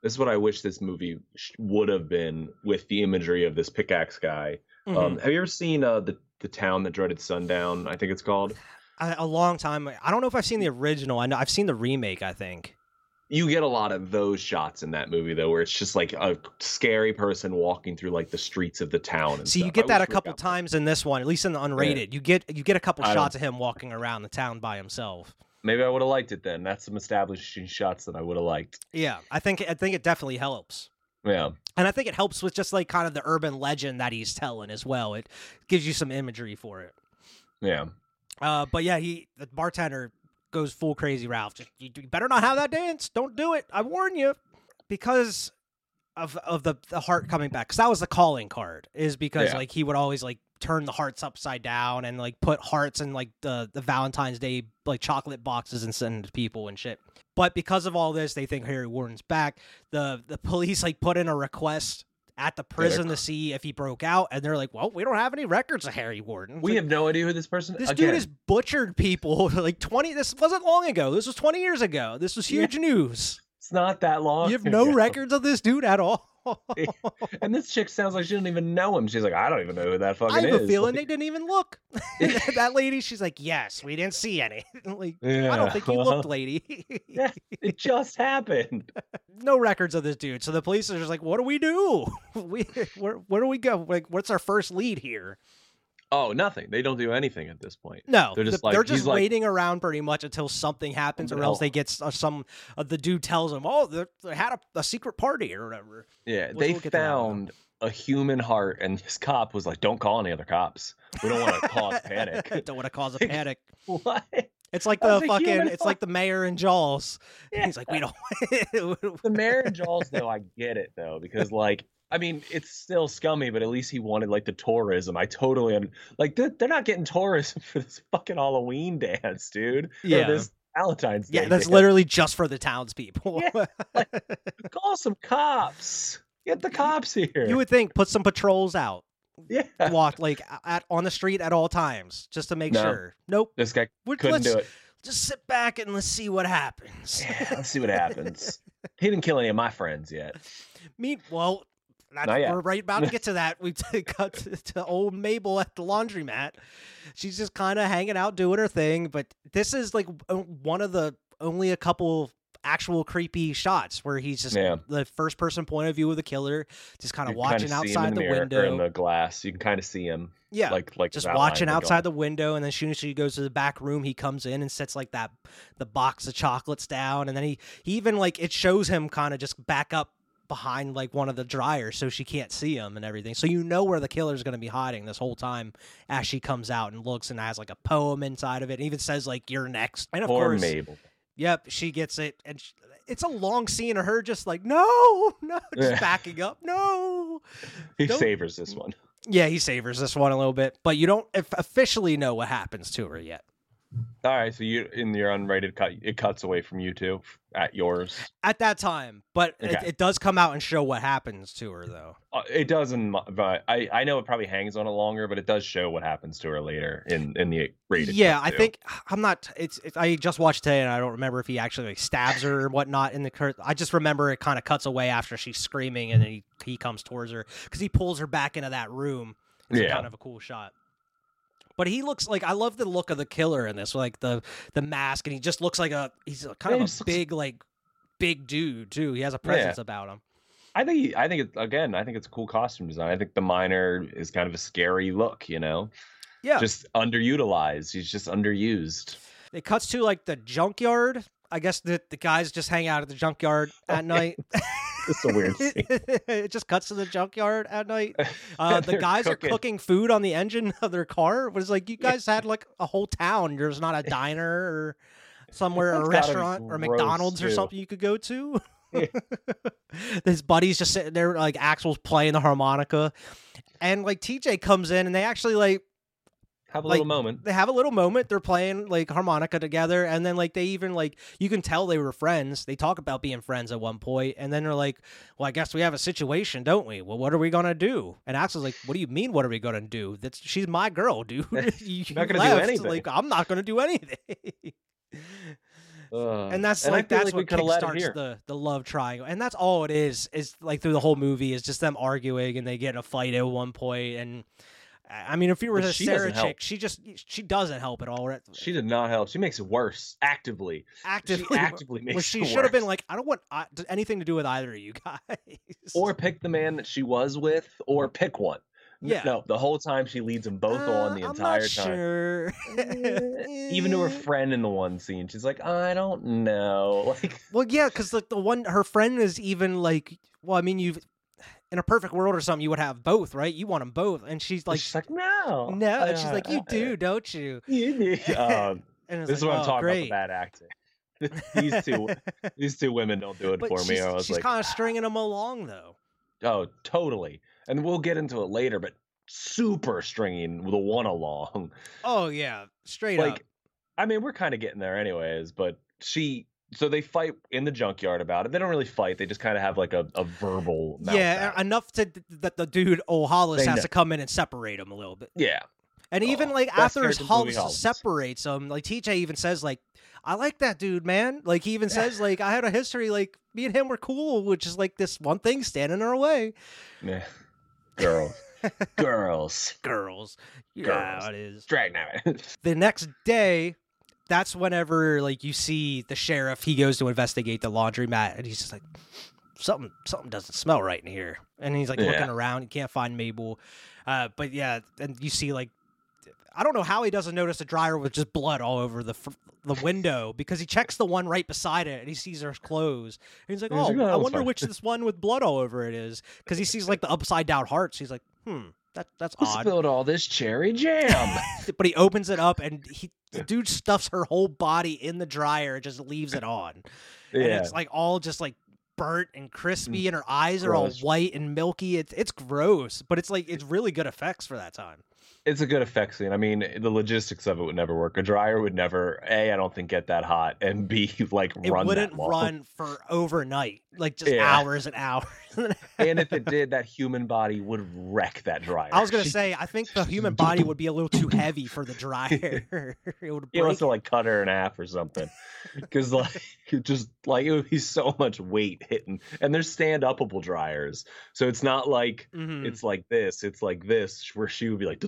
this is what i wish this movie sh- would have been with the imagery of this pickaxe guy Mhm. um have you ever seen uh the the town that dreaded sundown i think it's called I, a long time. I don't know if I've seen the original. I know I've seen the remake. I think. You get a lot of those shots in that movie though where it's just like a scary person walking through like the streets of the town and See, you get that a couple times in this one, at least in the unrated. You get you get a couple I don't- shots of him walking around the town by himself. maybe i would have liked it then that's some establishing shots that i would have liked Yeah, I think I think it definitely helps. yeah And I think it helps with just like kind of the urban legend that he's telling as well. It gives you some imagery for it. yeah Uh, but yeah, he the bartender goes full crazy Ralph. Just, you, you better not have that dance. Don't do it. I warn you. Because of of the the heart coming back. Because that was the calling card. Is because Yeah. like he would always like turn the hearts upside down and like put hearts in like the the Valentine's Day like chocolate boxes and send to people and shit. But because of all this, they think Harry Warden's back. The the police like put in a request at the prison to see if he broke out, and they're like, "Well, we don't have any records of Harry Warden." It's we like, have no idea who this person is. this again, dude has butchered people like 20 this wasn't long ago this was 20 years ago this was Yeah. huge news It's not that long. You have no ago. records of this dude at all. And this chick sounds like she doesn't even know him. She's like, I don't even know who that fucking is. I have is. a feeling Like, they didn't even look. that lady, she's like, yes, we didn't see any. like, I don't think you well, looked, lady. Yeah, it just happened. no records of this dude. So the police are just like, what do we do? we where where do we go? Like, what's our first lead here? Oh, nothing. They don't do anything at this point. No, They're just the- like- they're just like- waiting around pretty much until something happens, or else they get uh, some. Uh, the dude tells them, "Oh, they they had a, a secret party or whatever." Yeah, We'll- they we'll get to that one. found a human heart, and this cop was like, "Don't call any other cops. We don't want to cause panic." Don't want to cause a panic. what? It's like the fucking. It's like the mayor and Jaws. He's like, we don't. The mayor and Jaws, though, I get it though, because like, I mean, it's still scummy, but at least he wanted like the tourism. I totally un- like they're, they're not getting tourism for this fucking Halloween dance, dude. Or Yeah. this Valentine's Day. yeah, that's dance. literally just for the townspeople. call some cops. Get the cops here. you would think put some patrols out, yeah. walk like at on the street at all times, just to make No. sure. Nope. This guy We're, couldn't do it. just sit back and let's see what happens. Yeah, let's see what happens. he didn't kill any of my friends yet. Meet well. That's, Not yet. we're right about to get to that. We cut to, to old Mabel at the laundromat. She's just kind of hanging out, doing her thing. But this is like uh, one of the only a couple actual creepy shots where he's just Yeah. the first person point of view of the killer, just kind of watching outside in the, window. in the glass. You can kind of see him. yeah, like like just watching outside the window, and then as soon as she goes to the back room, he comes in and sets like that the box of chocolates down, and then he he even like it shows him kind of just back up behind like one of the dryers so she can't see him and everything. So you know where the killer's going to be hiding this whole time as she comes out and looks and has like a poem inside of it. And even says like "You're next," and of Poor course, Mabel. yep, she gets it, and sh it's a long scene of her just like no, no, just Yeah. backing up, no. He Don't- savors this one. Yeah, he savors this one a little bit, but you don't officially know what happens to her yet. All right, so you in your unrated cut, it cuts away from you two at yours. at that time, but it, Okay. it does come out and show what happens to her though. Uh, It doesn't. But I I know it probably hangs on it longer, but it does show what happens to her later in in the rated. yeah, I too. think I'm not. It's, it's I just watched today and I don't remember if he actually like stabs her or whatnot in the I just remember it kind of cuts away after she's screaming and then he he comes towards her because he pulls her back into that room. It's Yeah. kind of a cool shot. But he looks like I love the look of the killer in this, like the the mask, and he just looks like a he's a, kind Yeah, of a big like big dude too. He has a presence about him. I think he- I think it, again. I think it's a cool costume design. I think the miner is kind of a scary look. You know, Yeah, just underutilized. He's just underused. It cuts to like the junkyard. I guess the, the guys just hang out at the junkyard at night. It's a weird scene. it just cuts to the junkyard at night. Uh, the guys are cooking. cooking food on the engine of their car. It was like you guys had like a whole town. There's not a diner or somewhere a That's gotta be restaurant or McDonald's or something you could go to. His buddies just sitting there like Axel's playing the harmonica. And like TJ comes in and they actually like Have a like, little moment. they have a little moment. They're playing like harmonica together, and then like they even like you can tell they were friends. They talk about being friends at one point, and then they're like, "Well, I guess we have a situation, don't we? Well, what are we gonna do?" And Axel's like, "What do you mean? What are we gonna do? That's she's my girl, dude. you not gonna do anything." Like I'm not gonna do anything." Ugh. and that's Uh, I like that's we what coulda let it kickstarts the the love triangle, and that's all it is. Is like through the whole movie is just them arguing, and they get in a fight at one point, and. I mean, if you were But a Sarah chick, she just she doesn't help at all. She did not help. She makes it worse actively. actively, She actively makes well, she should have been like, I don't want uh, anything to do with either of you guys. Or pick the man that she was with, or pick one. Yeah. No, the whole time she leads them both on the Uh, entire I'm not time. Sure. Even to her friend in the one scene, she's like, I don't know. Like, Well, yeah, because like the one, her friend is even like, well, I mean, you've in a perfect world or something, you would have both, right? You want them both, and she's like, she's like, no, no, and she's like, you uh, do, don't you? You do. Um, this is like, what I'm oh, talking great. about. The bad acting. these two, these two women don't do it But for me. she's, I was she's like, kind of stringing them along though. oh, totally. And we'll get into it later, but super stringing the one along. Oh yeah, straight like up. i mean we're kind of getting there anyways but she so they fight in the junkyard about it they don't really fight they just kind of have like a, a verbal Yeah, out. enough to that the dude O'Hollis has know. to come in and separate them a little bit. yeah And even Oh, like after character in the movie Hulk Hulks. separates them, like TJ even says like, "I like that dude, man." Like he even says like, "I had a history. Like me and him were cool," which is like this one thing standing in our way. Yeah. Girls. Girls. Girls, yeah, Girls. it is. Dragnet. The next day, that's whenever like you see the sheriff. He goes to investigate the laundromat, and he's just like, "Something, something doesn't smell right in here." And he's like Yeah. looking around. He can't find Mabel. Uh, but yeah, and you see like I don't know how he doesn't notice a dryer with just blood all over the fr- the window because he checks the one right beside it and he sees her clothes. And he's like, "Oh, "Oh, I wonder fine." which this one with blood all over it is." Because he sees like the upside down hearts. He's like, "Hmm, that that's Who odd." spilled all this cherry jam? But he opens it up and he the dude stuffs her whole body in the dryer and just leaves it on. And it's like all just like burnt and crispy mm. and her eyes are all white and milky. It's it's gross, but it's like it's really good effects for that time. It's a good effect scene. I mean, the logistics of it would never work. A dryer would never, A, I don't think get that hot, and B, like It run It wouldn't run for overnight, like just Yeah. hours and hours. and if it did, that human body would wreck that dryer. I was gonna She- say, I think the human body would be a little too heavy for the dryer. it would He wants break. to like cut her in half or something, because like it just like it would be so much weight hitting. And there's stand upable dryers, so it's not like Mhm. it's like this. It's like this, where she would be like,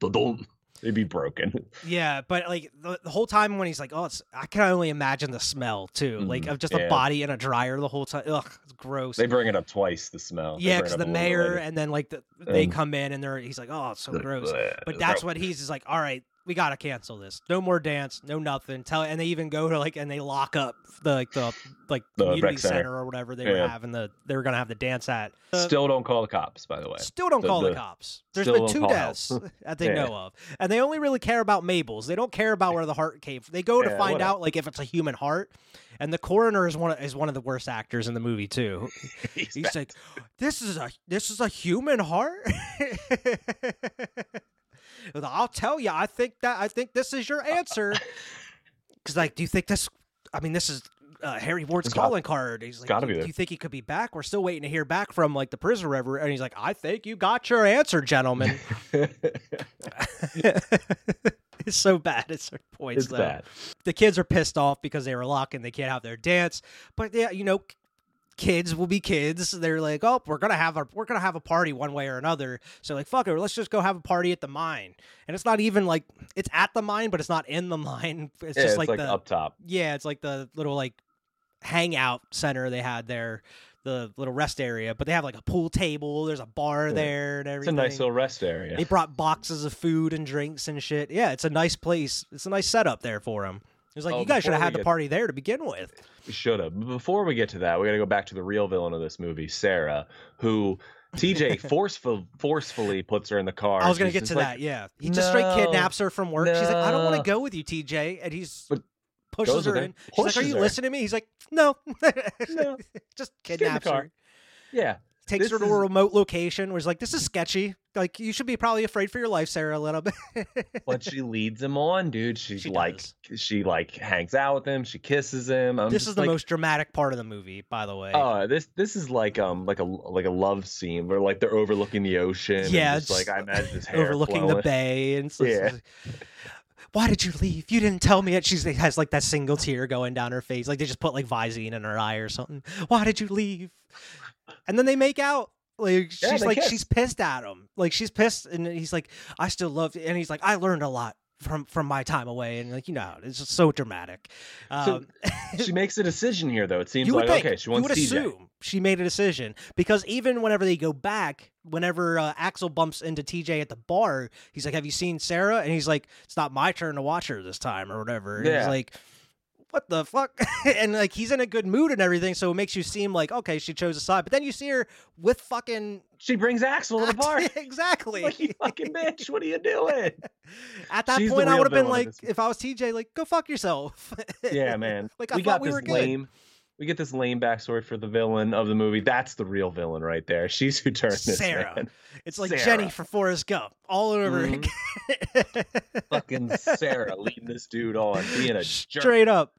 "Da-dum, da-dum." It'd be broken. Yeah, but like the, the whole time when he's like, "Oh, it's," I can only imagine the smell too, like Mhm, of just a body in a dryer the whole time. Ugh, it's gross. They bring it up twice. The smell. Yeah, because the up a little bit mayor and then like the, they Um, come in and they're he's like, "Oh, it's so gross." But that's what he's just like, "All right, we gotta cancel this. No more dance, no nothing." Tell and they even go to like and they lock up the like the like The community center. center. or whatever they were Yeah. having the they were gonna have the dance at. Uh, Still don't call the cops, by the way. Still don't The- call the, the- cops. There's been two deaths that they Yeah. know of, and they only really care about Mabel's. They don't care about where the heart came. from. They go to Yeah, find whatever. out like if it's a human heart, and the coroner is one of, is one of the worst actors in the movie too. He's He's like, "This is a this is a human heart." I'll tell you. I think that I think this is your answer. Because like, do you think this? I mean, this is uh, Harry Warden's It's got- calling card. He's like, do, do you think he could be back? We're still waiting to hear back from like the prisoner river. And he's like, I think you got your answer, gentlemen. it's so bad at certain points. it's though. bad. The kids are pissed off because they were locked and they can't have their dance. But yeah, you know, kids will be kids. They're like, oh, we're gonna have a we're gonna have a party one way or another. So like, fuck it, let's just go have a party at the mine. And it's not even like it's at the mine, but it's not in the mine. It's yeah, just it's like, like, the up top. yeah, it's like the little like hangout center they had there, the little rest area. But they have like a pool table. There's a bar Yeah. there and everything. It's a nice little rest area. They brought boxes of food and drinks and shit. Yeah, it's a nice place. It's a nice setup there for them. It's like Oh, you guys should have had we the party there to begin with. Should have. But Before we get to that, we got to go back to the real villain of this movie, Sarah, who TJ forceful forcefully puts her in the car. I was gonna get to like, that. Yeah, he just straight kidnaps her from work. She's like, I don't want to go with you, TJ, and he's But pushes her in. She's like, Are you her. listening to me? He's like, No, No. just Get kidnaps her. Yeah, Takes This her to is- a remote location where he's like, This is sketchy. Like, you should be probably afraid for your life, Sarah, a little bit. but she leads him on, dude. She's She like, she like hangs out with him. She kisses him. I'm this is the like, most dramatic part of the movie, by the way. Oh, this this is like um like a like a love scene where like they're overlooking the ocean. Yeah, and just, like I imagine his hair overlooking flowing. the bay and so, Yeah. why did you leave you didn't tell me yet she has like that single tear going down her face like they just put like visine in her eye or something why did you leave and then they make out like Yeah, she's like kiss. she's pissed at him like she's pissed and he's like i still love and he's like i learned a lot from from my time away and like you know it's just so dramatic So, um, she makes a decision here, though. It seems like think. okay, she you would assume she made a decision because even whenever they go back, whenever uh, Axel bumps into TJ at the bar, he's like, "Have you seen Sarah?" And he's like, "It's not my turn to watch her this time, or whatever." And he's Yeah. like, "What the fuck?" and like he's in a good mood and everything, so it makes you seem like okay, she chose a side. But then you see her with fucking She brings Axel to the party. exactly. like you fucking bitch, what are you doing? At that She's point, I would have been like, if I was TJ, like, go fuck yourself. Yeah, man. like I we thought got we this were good. lame. We get this lame backstory for the villain of the movie. That's the real villain right there. She's who turned this Sarah. It's like Sarah. Jenny for Forrest Gump all over Mhm. again. Fucking Sarah leading this dude on, being a jerk, Straight up.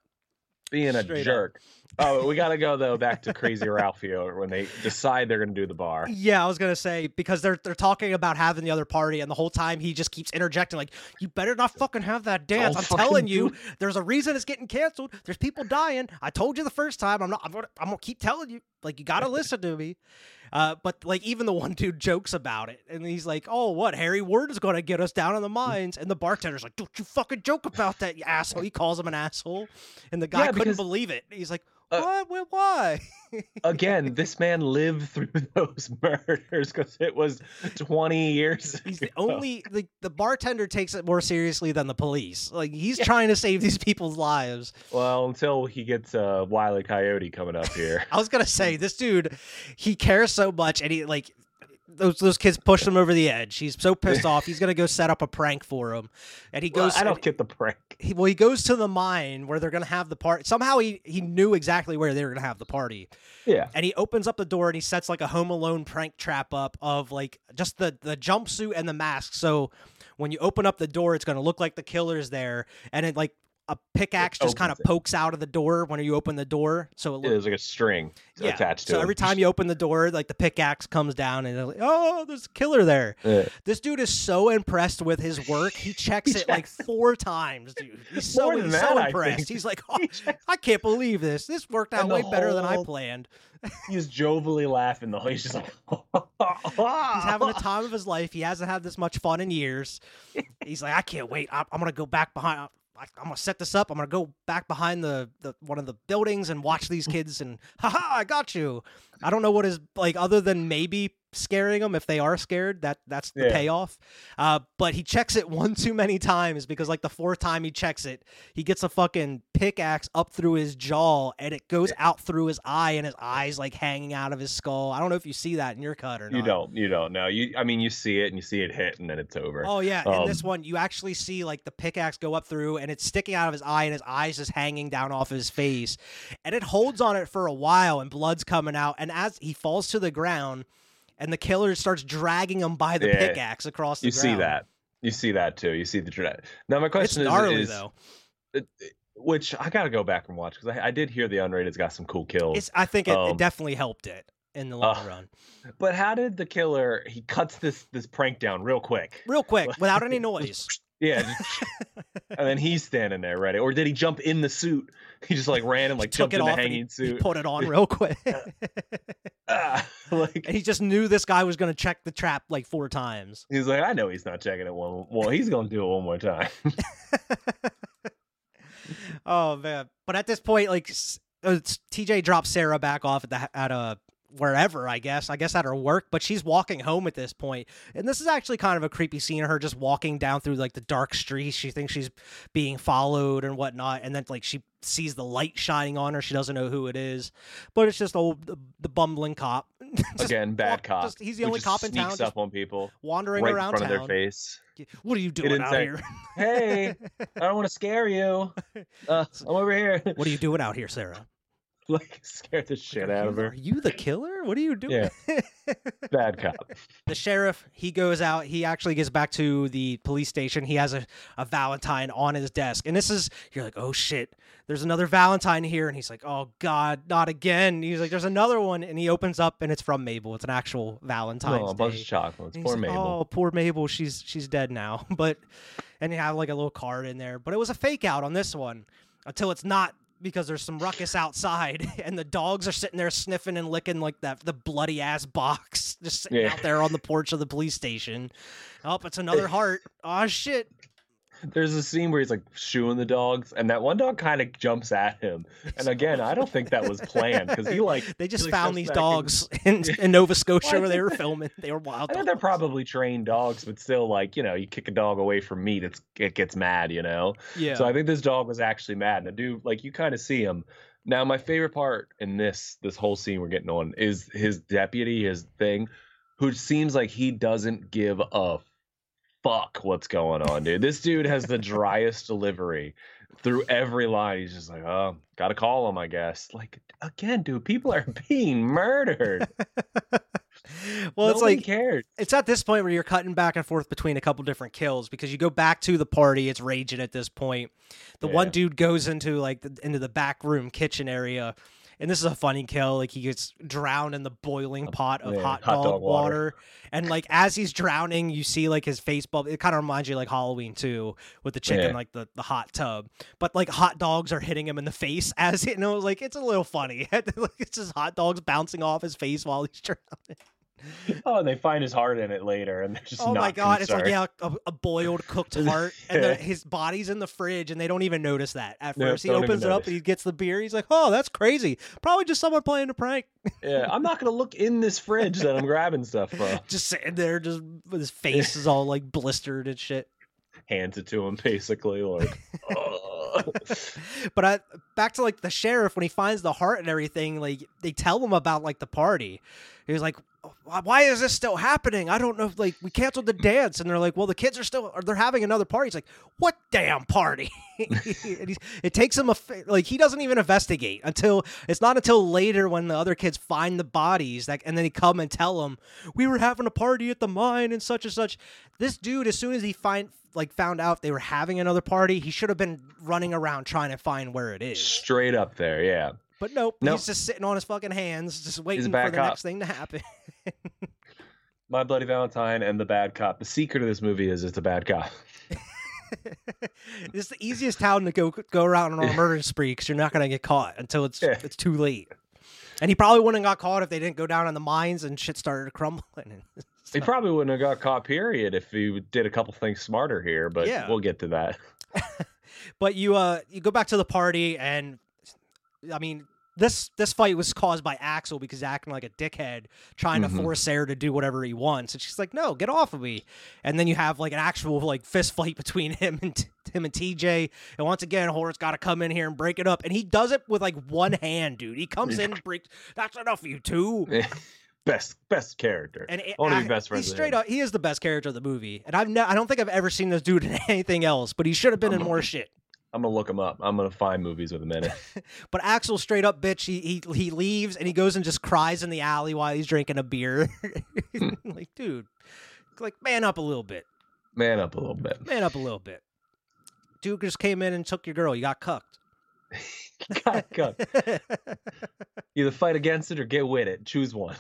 Being a straight up. Oh, we gotta go though back to Crazy Ralphie when they decide they're gonna do the bar. Yeah, I was gonna say because they're they're talking about having the other party, and the whole time he just keeps interjecting like, "You better not fucking have that dance." I'll I'm telling you, do there's a reason it's getting canceled. There's people dying. I told you the first time. I'm not. I'm gonna, I'm gonna keep telling you. Like you gotta listen to me. Uh, but like even the one dude jokes about it, and he's like, "Oh, what? Harry Warden is gonna get us down in the mines?" And the bartender's like, "Don't you fucking joke about that, you asshole!" He calls him an asshole, and the guy Yeah, couldn't because- believe it. He's like, Uh, "What? Wh- Why?" Again, this man lived through those murders because it was 20 years. He's the only the, the bartender takes it more seriously than the police. Like he's trying to save these people's lives. Well, until he gets a uh, Wile E. Coyote coming up here. I was gonna say this dude, he cares so much, and he like those those kids push him over the edge. He's so pissed off. He's gonna go set up a prank for him, and he Well, goes. I don't get the prank. he, well, he goes to the mine where they're gonna have the party. Somehow he he knew exactly where they were gonna have the party, Yeah. and he opens up the door and he sets like a Home Alone prank trap up of like just the the jumpsuit and the mask. So when you open up the door, it's gonna look like the killer's there, and it like a pickaxe just kind of pokes out of the door when you open the door. So it looks There's like a string attached to so it. So every time you open the door, like the pickaxe comes down and like, oh, there's a killer there. Yeah. This dude is so impressed with his work. He checks He it like four times, dude. He's so he's that, so impressed. He's like, oh, I can't believe this. This worked out way better than I planned. He's jovially laughing though. He's just like He's having the time of his life. He hasn't had this much fun in years. He's like, I can't wait. I'm, I'm gonna go back behind. I- I'm gonna set this up. I'm gonna go back behind the, the one of the buildings and watch these kids. And haha, I got you. I don't know what is like other than maybe scaring them if they are scared. That that's the Yeah. payoff. Uh, but he checks it one too many times because like the fourth time he checks it, he gets a fucking pickaxe up through his jaw and it goes out through his eye and his eyes like hanging out of his skull. I don't know if you see that in your cut or not. You don't. You don't. No. You. I mean, you see it and you see it hit, and then it's over. Oh yeah, in this Um, one you actually see like the pickaxe go up through and it's sticking out of his eye and his eyes just hanging down off his face. And it holds on it for a while and blood's coming out and as he falls to the ground and the killer starts dragging him by the Yeah. pickaxe across the you see that. You see that too. You see the dread. Now my It's question is, gnarly is though. it- it- which I gotta go back and watch because I, I did hear the unrated's got some cool kills. It's I think it, it um, definitely helped it in the long uh, run. But how did the killer? He cuts this this prank down real quick. Real quick, without any noise. Yeah, and then he's standing there ready. Or did he jump in the suit? He just like ran and like jumped in the hanging he, he suit. put it on real quick. Ah, like and he just knew this guy was gonna check the trap like four times. he's like, I know he's not checking it one. Well, he's gonna do it one more time. oh man! But at this point, like uh, TJ drops Sarah back off at the at a wherever I guess I guess at her work, but she's walking home at this point, and this is actually kind of a creepy scene of her just walking down through like the dark streets. She thinks she's being followed and whatnot, and then like she sees the light shining on her. She doesn't know who it is, but it's just old the, the bumbling cop. Again, bad walk- cop. just- he's the only cop in town, Sneaks up on people wandering right in around front of town. their face. What are you doing out say- here? Hey, I don't want to scare you. Uh, I'm over here. what are you doing out here, Sarah? like scared the shit out of her. Are you the killer? What are you doing? Bad cop. the sheriff he goes out he actually gets back to the police station he has a, a valentine on his desk and this is you're like oh shit there's another valentine here and he's like oh god not again he's like there's another one and he opens up and it's from mabel it's an actual valentine's Oh, a bunch of chocolates. Poor like, Mabel. oh poor mabel she's she's dead now but and you have like a little card in there but it was a fake out on this one until it's not because there's some ruckus outside and the dogs are sitting there sniffing and licking like that the bloody ass box just sitting Yeah. out there on the porch of the police station. Oh, it's another heart. Oh shit. There's a scene where he's like shooing the dogs, and that one dog kind of jumps at him. And again, I don't think that was planned because he like They just like, found these and- dogs in, in Nova Scotia where they were filming. They were wild they're probably trained dogs, but still, like you know, you kick a dog away from meat, it's it gets mad, you know. yeah. So I think this dog was actually mad, and I do like you kind of see him. Now, my favorite part in this this whole scene we're getting on is his deputy, his thing, who seems like he doesn't give a fuck what's going on, dude. This dude has the driest delivery through every line. He's just like, oh, gotta call him, I guess. Like again, dude, people are being murdered. well, it's like cares. it's at this point where you're cutting back and forth between a couple different kills because you go back to the party it's raging at this point the one dude goes into like the, into the back room kitchen area and this is a funny kill. Like he gets drowned in the boiling pot of yeah, hot, hot dog, dog water. water. and like as he's drowning, you see like his face bubble. It kind of reminds you like Halloween too, with the chicken Yeah. like the, the hot tub. But like hot dogs are hitting him in the face as it. And it was like it's a little funny. it's just hot dogs bouncing off his face while he's drowning. Oh, and they find his heart in it later, and they're just Oh my god! It's like yeah, a, a boiled cooked heart, and Yeah. his body's in the fridge, and they don't even notice that at No, first. he opens it up and he gets the beer. He's like, "Oh, that's crazy! Probably just someone playing a prank." yeah, I'm not gonna look in this fridge that I'm grabbing stuff from. just sitting there, just with his face is all like blistered and shit. Hands it to him, basically, like. But I, back to like the sheriff when he finds the heart and everything, like they tell him about like the party. He was like, "Why- "Why is this still happening? I don't know. Like we canceled the dance." And they're like, "Well, the kids are still. They're having another party." He's like, "What damn party?" it takes him a like he doesn't even investigate until it's not until later when the other kids find the bodies that and then they come and tell him we were having a party at the mine and such and such. This dude, as soon as he find like found out they were having another party, he should have been running around trying to find where it is. Straight up there, yeah. But nope, Nope. he's just sitting on his fucking hands, just waiting for the up. next thing to happen. My Bloody Valentine and the bad cop. The secret of this movie is it's a bad cop. it's the easiest town to go go around on a murder spree because you're not gonna get caught until it's Yeah. it's too late. And he probably wouldn't have got caught if they didn't go down in the mines and shit started crumbling. He probably wouldn't have got caught, period, if he did a couple things smarter here, but Yeah. we'll get to that. But you uh you go back to the party and I mean this this fight was caused by Axel because he's acting like a dickhead, trying Mhm. to force Sarah to do whatever he wants, and she's like, "No, get off of me!" And then you have like an actual like fist fight between him and him and TJ. And once again, Horace got to come in here and break it up, and he does it with like one hand, dude. He comes in, and breaks. That's enough you two. best best character. And it, I I- best friends He's straight up. He is the best character of the movie, and I've ne- I don't think I've ever seen this dude in anything else. But he should have been in more shit. I'm gonna look him up. I'm gonna find movies with him in it. But Axel straight up bitch, he he he leaves and he goes and just cries in the alley while he's drinking a beer. Hmm. like, dude, like man up a little bit. Man up a little bit. Man up a little bit. Dude just came in and took your girl. You got cucked. God, God. Either fight against it or get with it. Choose one.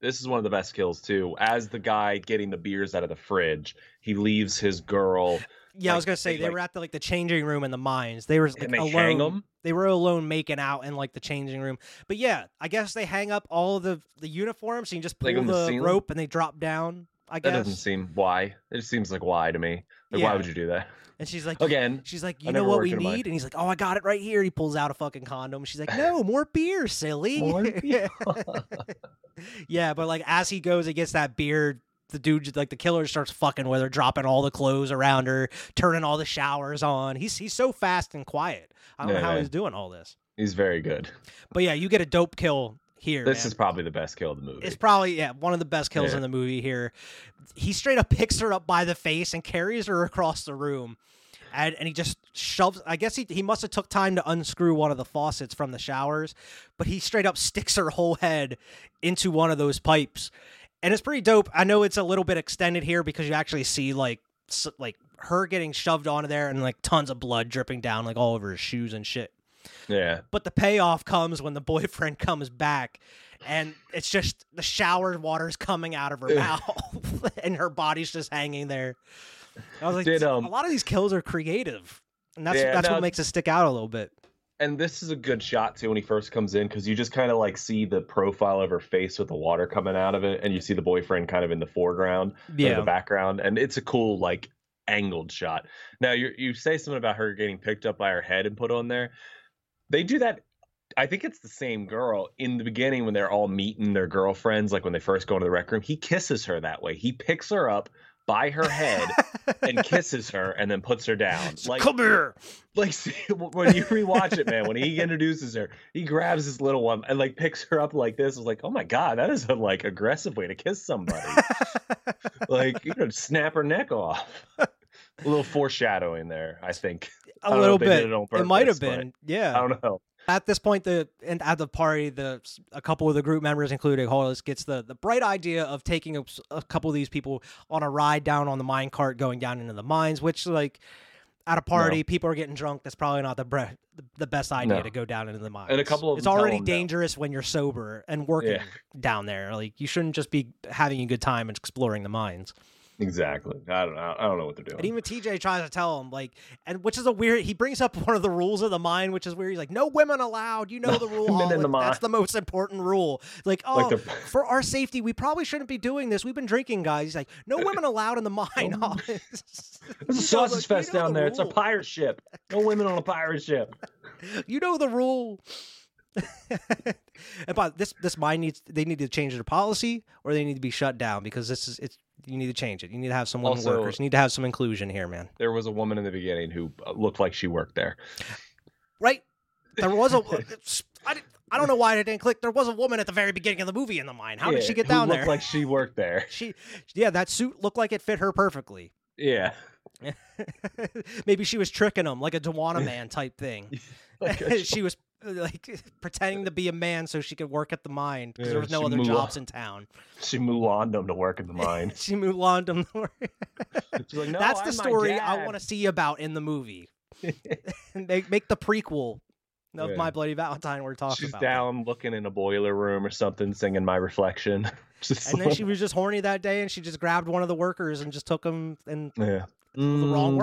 this is one of the best kills too. As the guy getting the beers out of the fridge, he leaves his girl. Yeah, I was gonna say they, they like- were at the like the changing room in the mines. They were like they alone. They were alone making out in like the changing room. But yeah, I guess they hang up all the the uniforms and you just pull Like the the, rope and they drop down. I guess That doesn't seem why. It just seems like why to me. Like Yeah. why would you do that? and she's like, Again, She's like, you know what we in a mine. need? And he's like, oh, I got it right here. He pulls out a fucking condom. She's like, no, more beer, silly. More beer. yeah, but like as he goes, he gets that beer. The dude, like the killer, starts fucking with her, dropping all the clothes around her, turning all the showers on. He's he's so fast and quiet. I don't know how Yeah. he's doing all this. he's very good. But yeah, you get a dope kill here. This man. is probably the best kill of the movie. It's probably yeah one of the best kills Yeah. in the movie here. He straight up picks her up by the face and carries her across the room, and and he just shoves. I guess he he must have took time to unscrew one of the faucets from the showers, but he straight up sticks her whole head into one of those pipes, and it's pretty dope. I know it's a little bit extended here because you actually see like like her getting shoved onto there and like tons of blood dripping down like all over his shoes and shit. yeah. But the payoff comes when the boyfriend comes back, and it's just the shower water's coming out of her mouth, and her body's just hanging there. I was like, Did, um, a lot of these kills are creative, and that's Yeah, that's no, what makes it stick out a little bit. And this is a good shot too when he first comes in because you just kind of like see the profile of her face with the water coming out of it, and you see the boyfriend kind of in the foreground or Yeah, the background, and it's a cool like angled shot. Now you you say something about her getting picked up by her head and put on there. They do that. I think it's the same girl in the beginning when they're all meeting their girlfriends, like when they first go into the rec room. He kisses her that way. He picks her up by her head and kisses her, and then puts her down. Like come here. like see, when you rewatch it, man, when he introduces her, he grabs his little one and like picks her up like this. I was like, oh my god, that is a like aggressive way to kiss somebody. like you know, snap her neck off. a little foreshadowing there, I think. I a little they did bit. it It might have been, yeah. I don't know. At this point the and at the party the a couple of the group members including Hollis gets the the bright idea of taking a, a couple of these people on a ride down on the mine cart going down into the mines which like at a party, people are getting drunk. That's probably not the bre- the best idea No. to go down into the mines. And a couple of it's already no. dangerous when you're sober and working Yeah. down there. Like you shouldn't just be having a good time and exploring the mines. Exactly. I don't know. I don't know what they're doing. And even TJ tries to tell him, like, and which is a weird. He brings up one of the rules of the mine, which is weird. He's like, "No women allowed." You know the rule. the mine. That's the most important rule. Like, oh, Like the- for our safety, we probably shouldn't be doing this. We've been drinking, guys. He's like, "No women allowed in the mine." Holland." There's a sausage you fest down the there. It's a pirate ship. No women on a pirate ship. you know the rule. and but this this mine needs they need to change their policy or they need to be shut down because this is it's you need to change it. You need to have some women Also- workers. You need to have some inclusion here, man. There was a woman in the beginning who uh, looked like she worked there. Right? There was a I, don't know why I didn't click. There was a woman at the very beginning of the movie in the mine. How did she get down looked there? Like she worked there. she yeah, that suit looked like it fit her perfectly. Yeah. Maybe she was tricking him like a Dewana man type thing. Like she was like pretending to be a man so she could work at the mine because there was no other jobs in town. she Mulaned him to work in the mine. she Mulaned him. She's like, no, That's the I'm my story I want to see about in the movie. they make the prequel of Yeah. My Bloody Valentine. We're talking She's about. that. down looking in a boiler room or something, singing "My Reflection." And then she was just horny that day, and she just grabbed one of the workers and just took him and yeah, the wrong Mm,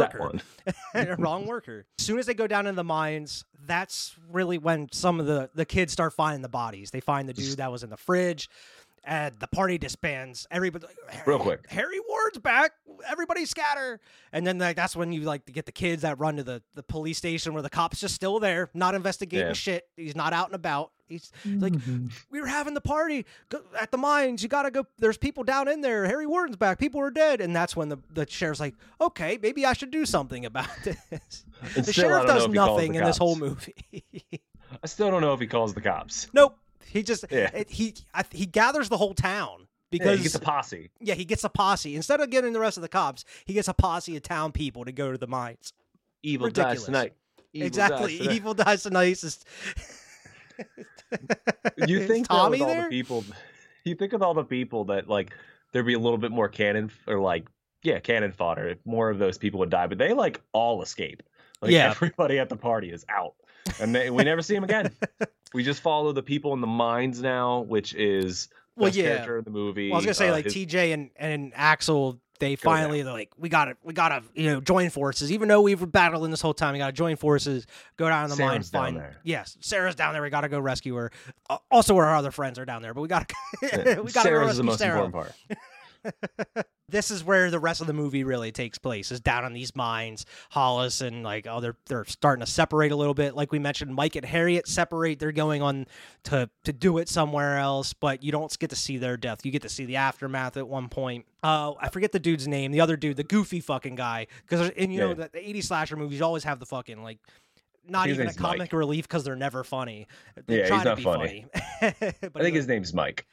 worker. wrong worker. As soon as they go down in the mines, that's really when some of the the kids start finding the bodies. They find the dude that was in the fridge, and the party disbands. Everybody, Real quick. Harry Warden's back. Everybody scatter. And then like that's when you like get the kids that run to the the police station where the cop's just still there, not investigating Yeah. shit. He's not out and about. He's like, mm-hmm. we were having the party at the mines. You gotta go. There's people down in there. Harry Warden's back. People are dead. And that's when the, the sheriff's like, okay, maybe I should do something about this. And the still, sheriff does if he calls nothing the in this whole movie. I still don't know if he calls the cops. nope. He just Yeah. it- he I, he gathers the whole town Yeah, because he gets a posse. yeah, he gets a posse instead of getting the rest of the cops. He gets a posse of town people to go to the mines. Evil Ridiculous. dies tonight. Evil exactly. dies tonight. Evil dies tonight. You think Tommy with all the people? You think with all the people that like there'd be a little bit more cannon or like yeah cannon fodder. If more of those people would die, but they like all escape. Like Yeah. everybody at the party is out, and they, we never see them again. we just follow the people in the mines now, which is Well, yeah. character in the movie. Well, I was gonna say Uh, like his- TJ and and Axel. They finally they're like, we gotta, we gotta, you know, join forces. Even though we've been battling this whole time, we gotta join forces. Go down the mine, find. there. Yes, Sarah's down there. We gotta go rescue her. Uh, also, our other friends are down there, but we gotta, we gotta go Sarah's rescue the most Sarah. important part. this is where the rest of the movie really takes place is down in these mines hollis and like oh they're they're starting to separate a little bit like we mentioned mike and harriet separate they're going on to to do it somewhere else but you don't get to see their death you get to see the aftermath at one point uh i forget the dude's name the other dude the goofy fucking guy because and you know the, the 80s slasher movies always have the fucking like not His even a name's Mike. comic relief because they're never funny. They Yeah, try he's to not be funny. but I think his name's Mike.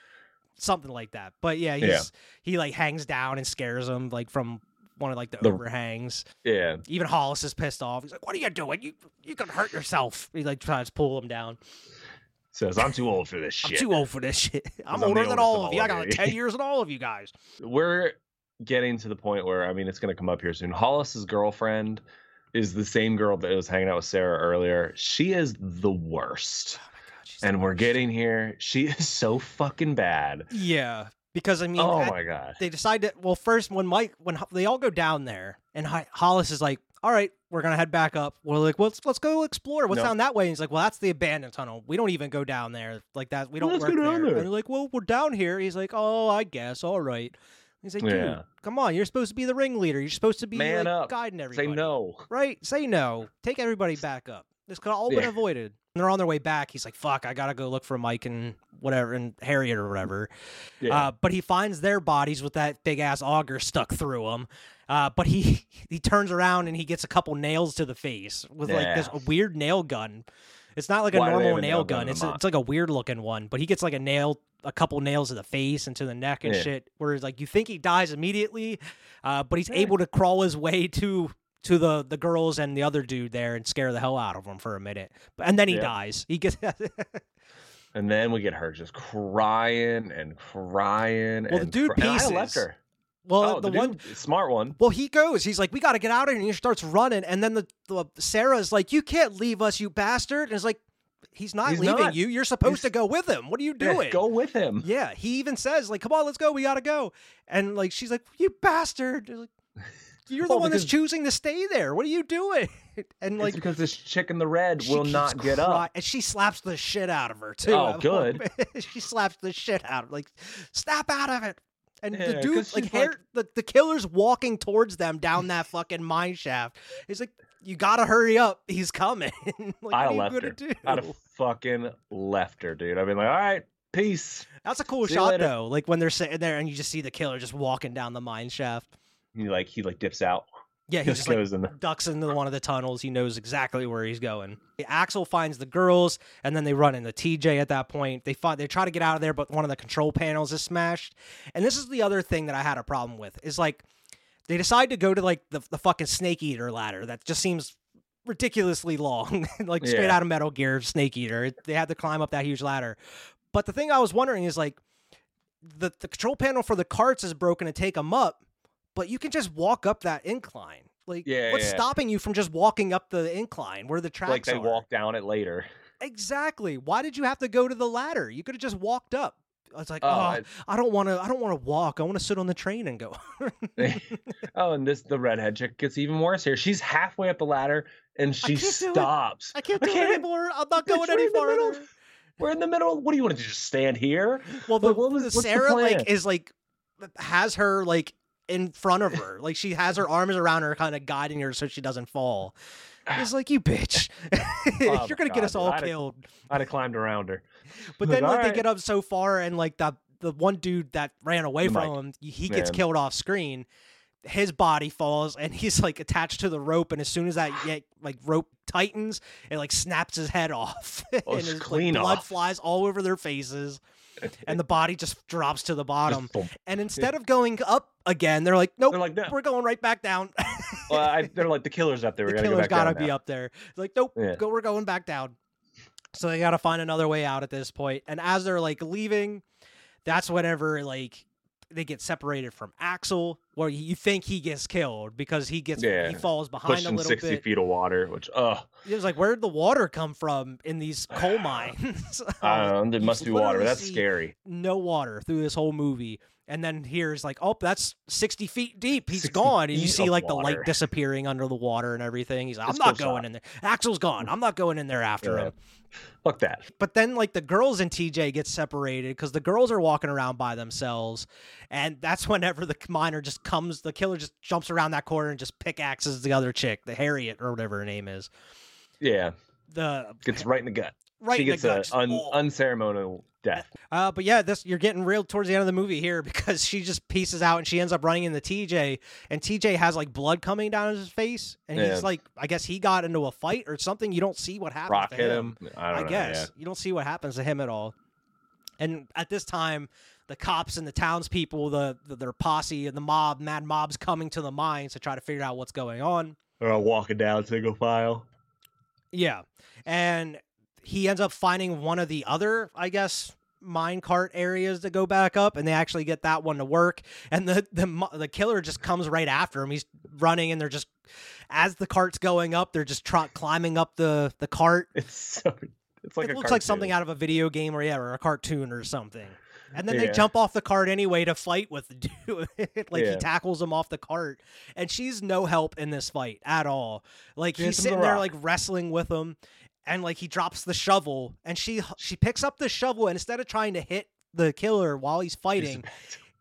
Something like that. But yeah, he's Yeah. he like hangs down and scares him like from one of like the, The- overhangs. Yeah, Even Hollis is pissed off. He's like, "What are you doing? You you can hurt yourself." He like tries to pull him down. says I'm too old for this shit. I'm too old for this shit. I'm I'm older than all of of you. I got like ten years than all of you guys. we're getting to the point where I mean it's going to come up here soon. Hollis's girlfriend is the same girl that was hanging out with Sarah earlier. She is the worst. And we're getting here. She is so fucking bad. yeah because I mean, oh my god. they decide to well first when Mike when they all go down there and Hollis is like, "All right, we're gonna head back up." We're like, "Well, let's let's go explore. What's No. down that way?" And he's like, "Well, that's the abandoned tunnel. We don't even go down there like that. We don't Let's work go down there." there. And they're like, "Well, we're down here." He's like, "Oh, I guess. All right." He's like, "Dude, Yeah. come on. You're supposed to be the ringleader. You're supposed to be Man like, up. guiding everybody. Say no. Right? Say no. Take everybody back up. This could have all been avoided." And they're on their way back. He's like, "Fuck, I gotta go look for Mike and whatever and Harriet or whatever." Yeah. Uh, but he finds their bodies with that big ass auger stuck through them. Uh, but he he turns around and he gets a couple nails to the face with like this weird nail gun. It's not like a Why normal nail nail gun gun. in a It's it's like a weird looking one. But he gets like a nail, a couple nails to the face and to the neck and Yeah. shit. Whereas like you think he dies immediately, uh, but he's Yeah. able to crawl his way to to the the girls and the other dude there and scare the hell out of them for a minute. But and then he Yep. dies. He gets and then we get her just crying and crying. Well, the and dude cry- and I left pieces. her. Well, oh, the, the, one. smart one. Well, he goes. He's like, "We got to get out of here," and he starts running. And then the, the Sarah's like, "You can't leave us, you bastard!" And it's like, "He's not He's leaving not. you. You're supposed He's- to go with him. What are you Yeah, doing?" go with him. Yeah, he even says like, "Come on, let's go. We gotta go." And like, she's like, "You bastard!" Like, You're the Well, one that's choosing to stay there. What are you doing? And like, because this chick in the red will not get cry- up. and she slaps the shit out of her too. Oh, good. she slaps the shit out of like, snap out of it. And the dude, like, hair, like- the the killer's walking towards them down that fucking mine shaft. He's like, you gotta hurry up. He's coming. like, I'd are have you left her. do? I'd have fucking left her, dude. I've been like, all right, peace. That's a cool See shot though. Like when they're sitting there and you just see the killer just walking down the mine shaft. He like he like dips out. Yeah, he Just just like goes in the ducks into one of the tunnels. He knows exactly where he's going. Axel finds the girls, and then they run into TJ at that point. They find they try to get out of there, but one of the control panels is smashed. And this is the other thing that I had a problem with is like they decide to go to like the the fucking snake eater ladder that just seems ridiculously long, like straight Yeah. out of Metal Gear Snake Eater. They had to climb up that huge ladder. But the thing I was wondering is like the the control panel for the carts is broken to take them up, but you can just walk up that incline. Like, Yeah, what's yeah. stopping you from just walking up the incline where the tracks like they are? walk down it later. Exactly. Why did you have to go to the ladder? You could have just walked up. I was like, Oh, oh, I- I don't want to. I don't want to walk. I want to sit on the train and go. oh, and this the redhead chick gets even worse here. She's halfway up the ladder and she stops. I can't do. I can't it anymore. I'm not going any in the middle. farther. We're in the middle. What do you want to do? Just stand here? Well, the, Like, what was- the what's the Sarah like is like has her like in front of her, like she has her arms around her, kind of guiding her so she doesn't fall. It's like you bitch, oh you're gonna get us all I'd killed. I'd have climbed around her. But Like, then like they get up so far and like the the one dude that ran away The from Mike. him, he gets Man. killed off screen. His body falls and he's like attached to the rope, and as soon as that like rope tightens, it like snaps his head off, Oh, and his like, blood flies all over their faces, and the body just drops to the bottom. And instead of going up again, they're like, "Nope, They're like, no. we're going right back down." Well, I, they're like the killer's up there. We the killer's gotta be now. up there. It's like, nope, Yeah. go. We're going back down. So they gotta find another way out at this point. And as they're like leaving, that's whenever like they get separated from Axel, where you think he gets killed because he gets Yeah. he falls behind a Pushing little sixty bit. feet of water, which ugh, It was like, where'd the water come from in these coal mines? I don't know. There must be water. That's scary. No water through this whole movie. And then here's like, oh, that's 60 feet deep. He's gone. And you see like the light disappearing under the water and everything. He's like, I'm not going shot. in there. Axel's gone. I'm not going in there after Yeah. him. Fuck that. But then like the girls and TJ get separated because the girls are walking around by themselves. And that's whenever the miner just comes, the killer just jumps around that corner and just pickaxes the other chick, the Harriet or whatever her name is. Yeah, The gets right in the gut. right she in the gets gut, a un, oh. unceremonial death. Uh, but yeah, this you're getting real towards the end of the movie here because she just pieces out and she ends up running into TJ, and TJ has like blood coming down his face, and Yeah. he's like, I guess he got into a fight or something. You don't see what happens. Rock to hit him. him. I I, don't know. guess you don't see what happens to him at all. And at this time, the cops and the townspeople, the, the their posse and the mob, mad mobs coming to the mines to try to figure out what's going on. Yeah. They're all walking down single file. Yeah. And he ends up finding one of the other, I guess, mine cart areas to go back up and they actually get that one to work. And the the the killer just comes right after him. He's running and they're just as the cart's going up they're just tr- climbing up the the cart. It's so. It's like it looks like something out of a video game or yeah or a cartoon or something. And then they jump off the cart anyway to fight with the dude. Like he tackles him off the cart and she's no help in this fight at all. Like he's hits him with sitting there rock. like wrestling with him and like he drops the shovel and she she picks up the shovel and instead of trying to hit the killer while he's fighting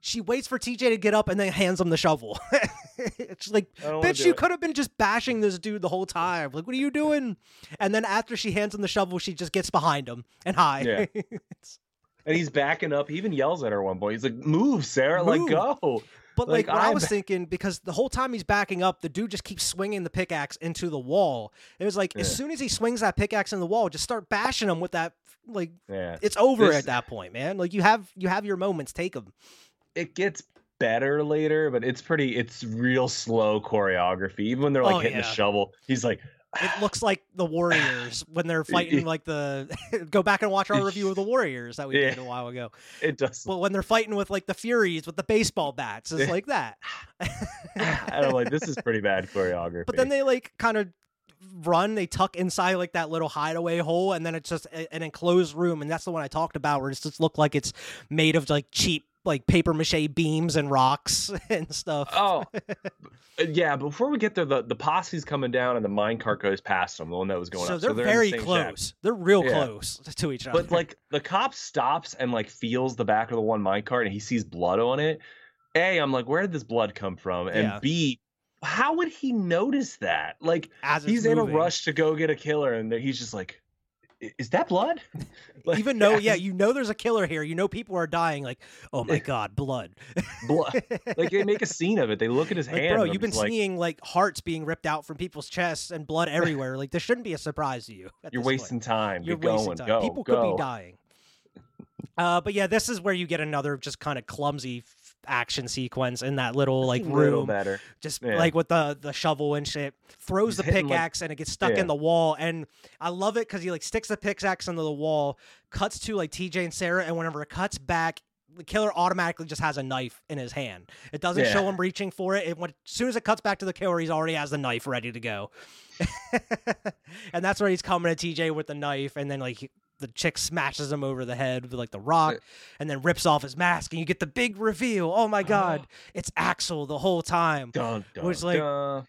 she waits for TJ to get up and then hands him the shovel it's like I don't wanna bitch you could have been just bashing this dude the whole time like what are you doing and then after she hands him the shovel she just gets behind him and hi Yeah. And he's backing up. He even yells at her one point. He's like, "Move, Sarah! Move. Like, go!" But like, Like, what I I'm- was thinking, because the whole time he's backing up, the dude just keeps swinging the pickaxe into the wall. It was like, as soon as he swings that pickaxe in the wall, just start bashing him with that. Like, Yeah. it's over This- at that point, man. Like, you have you have your moments, take them. It gets better later, but it's pretty. It's real slow choreography. Even when they're like Oh, hitting yeah. the shovel, he's like, it looks like the Warriors when they're fighting like the go back and watch our review of the Warriors that we Yeah. did a while ago. It does. But when they're fighting with like the Furies with the baseball bats, it's Yeah. like that. and I'm like, this is pretty bad choreography. But then they like kind of run, they tuck inside like that little hideaway hole, and then it's just a- an enclosed room, and that's the one I talked about where it just looked like it's made of like cheap like paper mache beams and rocks and stuff. Oh, uh, yeah. Before we get there, the, the posse's coming down and the minecart goes past them, the one that was going so up. they're, in the very shack. close. They're real Yeah. close to each other. But like the cop stops and like feels the back of the one minecart and he sees blood on it. A, I'm like, where did this blood come from? And Yeah. B, how would he notice that? Like he's in a rush to go get a killer and he's just like, "I- is that blood? Like, Even though, yeah, as you know there's a killer here. You know people are dying. Like, oh my god, blood. blood. like they make a scene of it. They look at his Like, hand. bro, you've been like, seeing like hearts being ripped out from people's chests and blood everywhere. like, this shouldn't be a surprise to you. You're this point. wasting time. You're wasting going. time. Go. People go. could be dying. Uh, but yeah, this is where you get another just kind of clumsy action sequence in that little like Just a little room, better. just yeah. like with the the shovel and shit. Throws the hitting, like- pickaxe and it gets stuck Yeah. in the wall, and I love it because he like sticks the pickaxe into the wall, cuts to like TJ and Sarah, and whenever it cuts back. The killer automatically just has a knife in his hand. It doesn't show him reaching for it. it when, as soon as it cuts back to the killer, he's already has the knife ready to go. and that's where he's coming to TJ with the knife, and then like the chick smashes him over the head with like the rock, and then rips off his mask, and you get the big reveal. Oh my uh-huh. god, it's Axel the whole time. Dun, dun, was like- dun.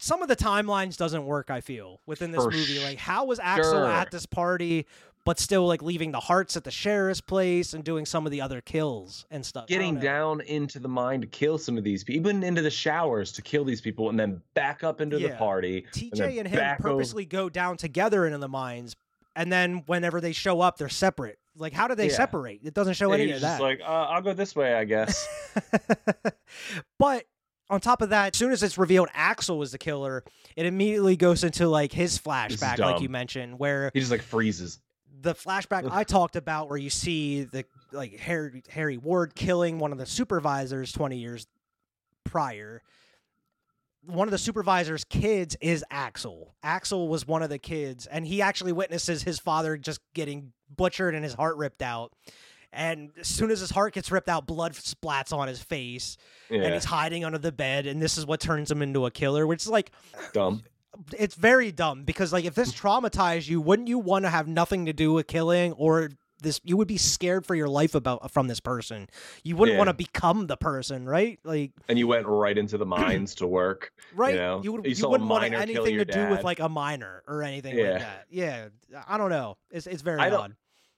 Some of the timelines doesn't work. I feel within this For movie, like how was Axel sure. at this party, but still like leaving the hearts at the sheriff's place and doing some of the other kills and stuff. Getting down into the mine to kill some of these people, even into the showers to kill these people, and then back up into the party. TJ then and, him back over- purposely go down together into the mines, and then whenever they show up, they're separate. Like, how do they Yeah. separate? It doesn't show And any of that. like, uh, I'll go this way, I guess. but on top of that, as soon as it's revealed Axel was the killer, it immediately goes into like his flashback, like you mentioned, where he just like freezes. the flashback I talked about, where you see the like Harry Harry Warden killing one of the supervisors twenty years prior. One of the supervisor's kids is Axel. Axel was one of the kids, and he actually witnesses his father just getting butchered and his heart ripped out. And as soon as his heart gets ripped out, blood splats on his face, and he's hiding under the bed. And this is what turns him into a killer, which is like dumb. it's very dumb because like if this traumatized you, wouldn't you want to have nothing to do with killing or this? You would be scared for your life about from this person. You wouldn't Yeah. want to become the person, right? Like And you went right into the mines to work. right? know, you would, you, you wouldn't want anything to do with like a minor or anything Yeah. like that. Yeah, I don't know. It's it's very I don't- odd.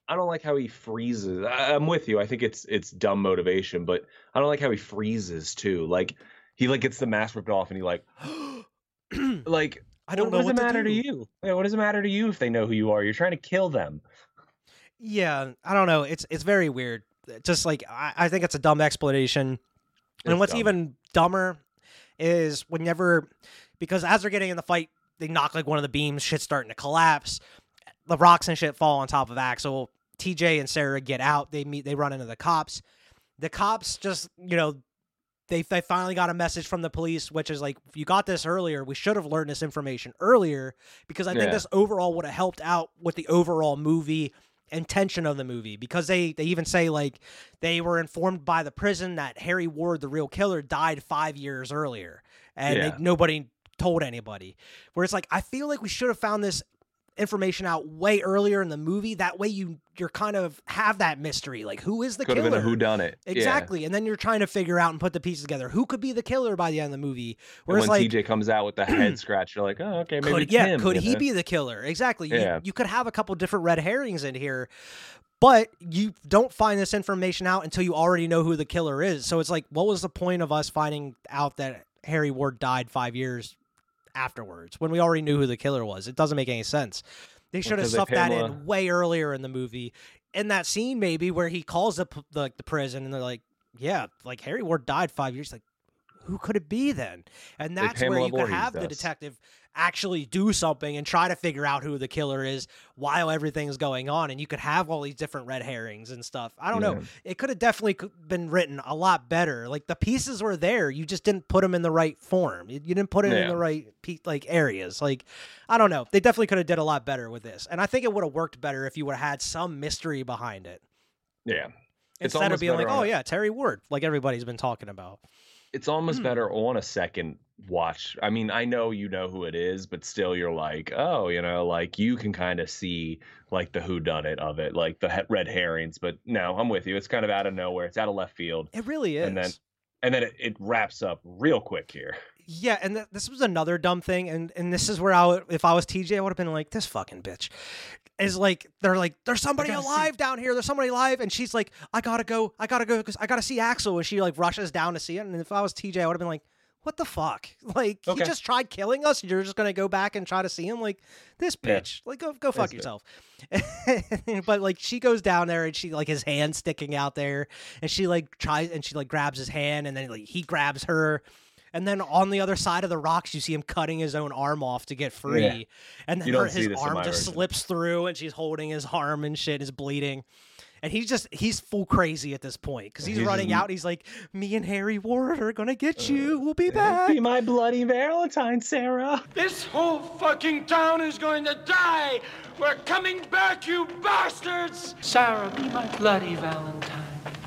I don't like how he freezes. I, I'm with you. I think it's it's dumb motivation, but I don't like how he freezes too. Like he like gets the mask ripped off, and he like like I don't what, know what does it matter do. to you? Yeah, what does it matter to you if they know who you are? You're trying to kill them. Yeah, I don't know. It's it's very weird. Just like I, I think it's a dumb explanation. and what's dumb. even dumber is whenever because as they're getting in the fight, they knock like one of the beams, shit's starting to collapse. The rocks and shit fall on top of Axel. TJ and Sarah get out. They meet they run into the cops. The cops just, you know, they they finally got a message from the police, which is like, you got this earlier, we should have learned this information earlier because I think Yeah. this overall would have helped out with the overall movie intention of the movie because they they even say like they were informed by the prison that Harry Warden, the real killer, died five years earlier, and they- nobody told anybody. Where it's like I feel like we should have found this information out way earlier in the movie. That way you you're kind of have that mystery, like who is the Could killer? who done it. Exactly, and then you're trying to figure out and put the pieces together. Who could be the killer by the end of the movie? And Whereas when like TJ comes out with the head scratch, you're like, oh, okay, maybe could it's yeah, him, could he know? be the killer? Exactly. You- Yeah. You, could have a couple different red herrings in here, but you don't find this information out until you already know who the killer is. So it's like, what was the point of us finding out that Harry Warden died five years afterwards when we already knew who the killer was? It doesn't make any sense. They should have stuffed that in way earlier in the movie. In that scene, maybe where he calls up the the prison and they're like, "Yeah, like Harry Warden died five years." Like, who could it be then? And Like that's where you could have the detective actually do something and try to figure out who the killer is while everything's going on and you could have all these different red herrings and stuff. I don't know. It could have definitely been written a lot better. Like the pieces were there you just didn't put them in the right form. You, you didn't put it in the right pe- like areas. Like i don't know. They definitely could have did a lot better with this and i think it would have worked better if you would have had some mystery behind it. Yeah. It's instead of being like oh yeah terry ward like everybody's been talking about It's almost Hmm. better on a second watch. I mean, I know you know who it is, but still you're like, oh, you know, like you can kind of see like the who done it of it, like the he- red herrings, but no, I'm with you. It's kind of out of nowhere. It's out of left field. it really is And then and then it, it wraps up real quick here. Yeah, and th- this was another dumb thing, and and this is where I would, if I was TJ, I would have been like, this fucking bitch, is like they're like there's somebody gotta see- alive down here, there's somebody alive, and she's like, I gotta go, I gotta go because I gotta see Axel, and she like rushes down to see it, and if I was TJ, I would have been like. What the fuck? Like he just tried killing us. and You're just gonna go back and try to see him? Like this Yeah. bitch. Like go go fuck That's yourself. but like she goes down there and she like his hand sticking out there, and she like tries and she like grabs his hand, and then like he grabs her, and then on the other side of the rocks, you see him cutting his own arm off to get free. Yeah. And then her, his arm just version. slips through and she's holding his arm and shit and is bleeding. And he's just, he's full crazy at this point because he's, He's running just- out. He's like, Me and Harry Warden are going to get uh, you. We'll be back. Be my bloody Valentine, Sarah. This whole fucking town is going to die! We're coming back, you bastards! Sarah, be my bloody Valentine.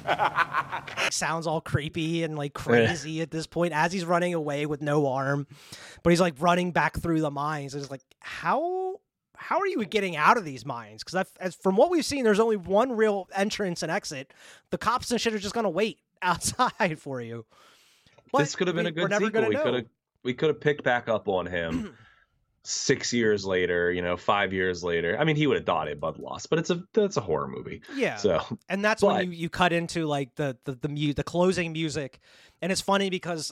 sounds all creepy and like crazy at this point as he's running away with no arm. But he's like running back through the mines. It's like, how how are you getting out of these mines? Because as from what we've seen, there's only one real entrance and exit. The cops and shit are just gonna wait outside for you. But this could have been we- a good sequel. We could have we could have picked back up on him six years later, you know, five years later. I mean, he would have died at blood loss, but it's a that's a horror movie. Yeah. So and that's But- when you, you cut into like the the the, mu- the closing music and it's funny because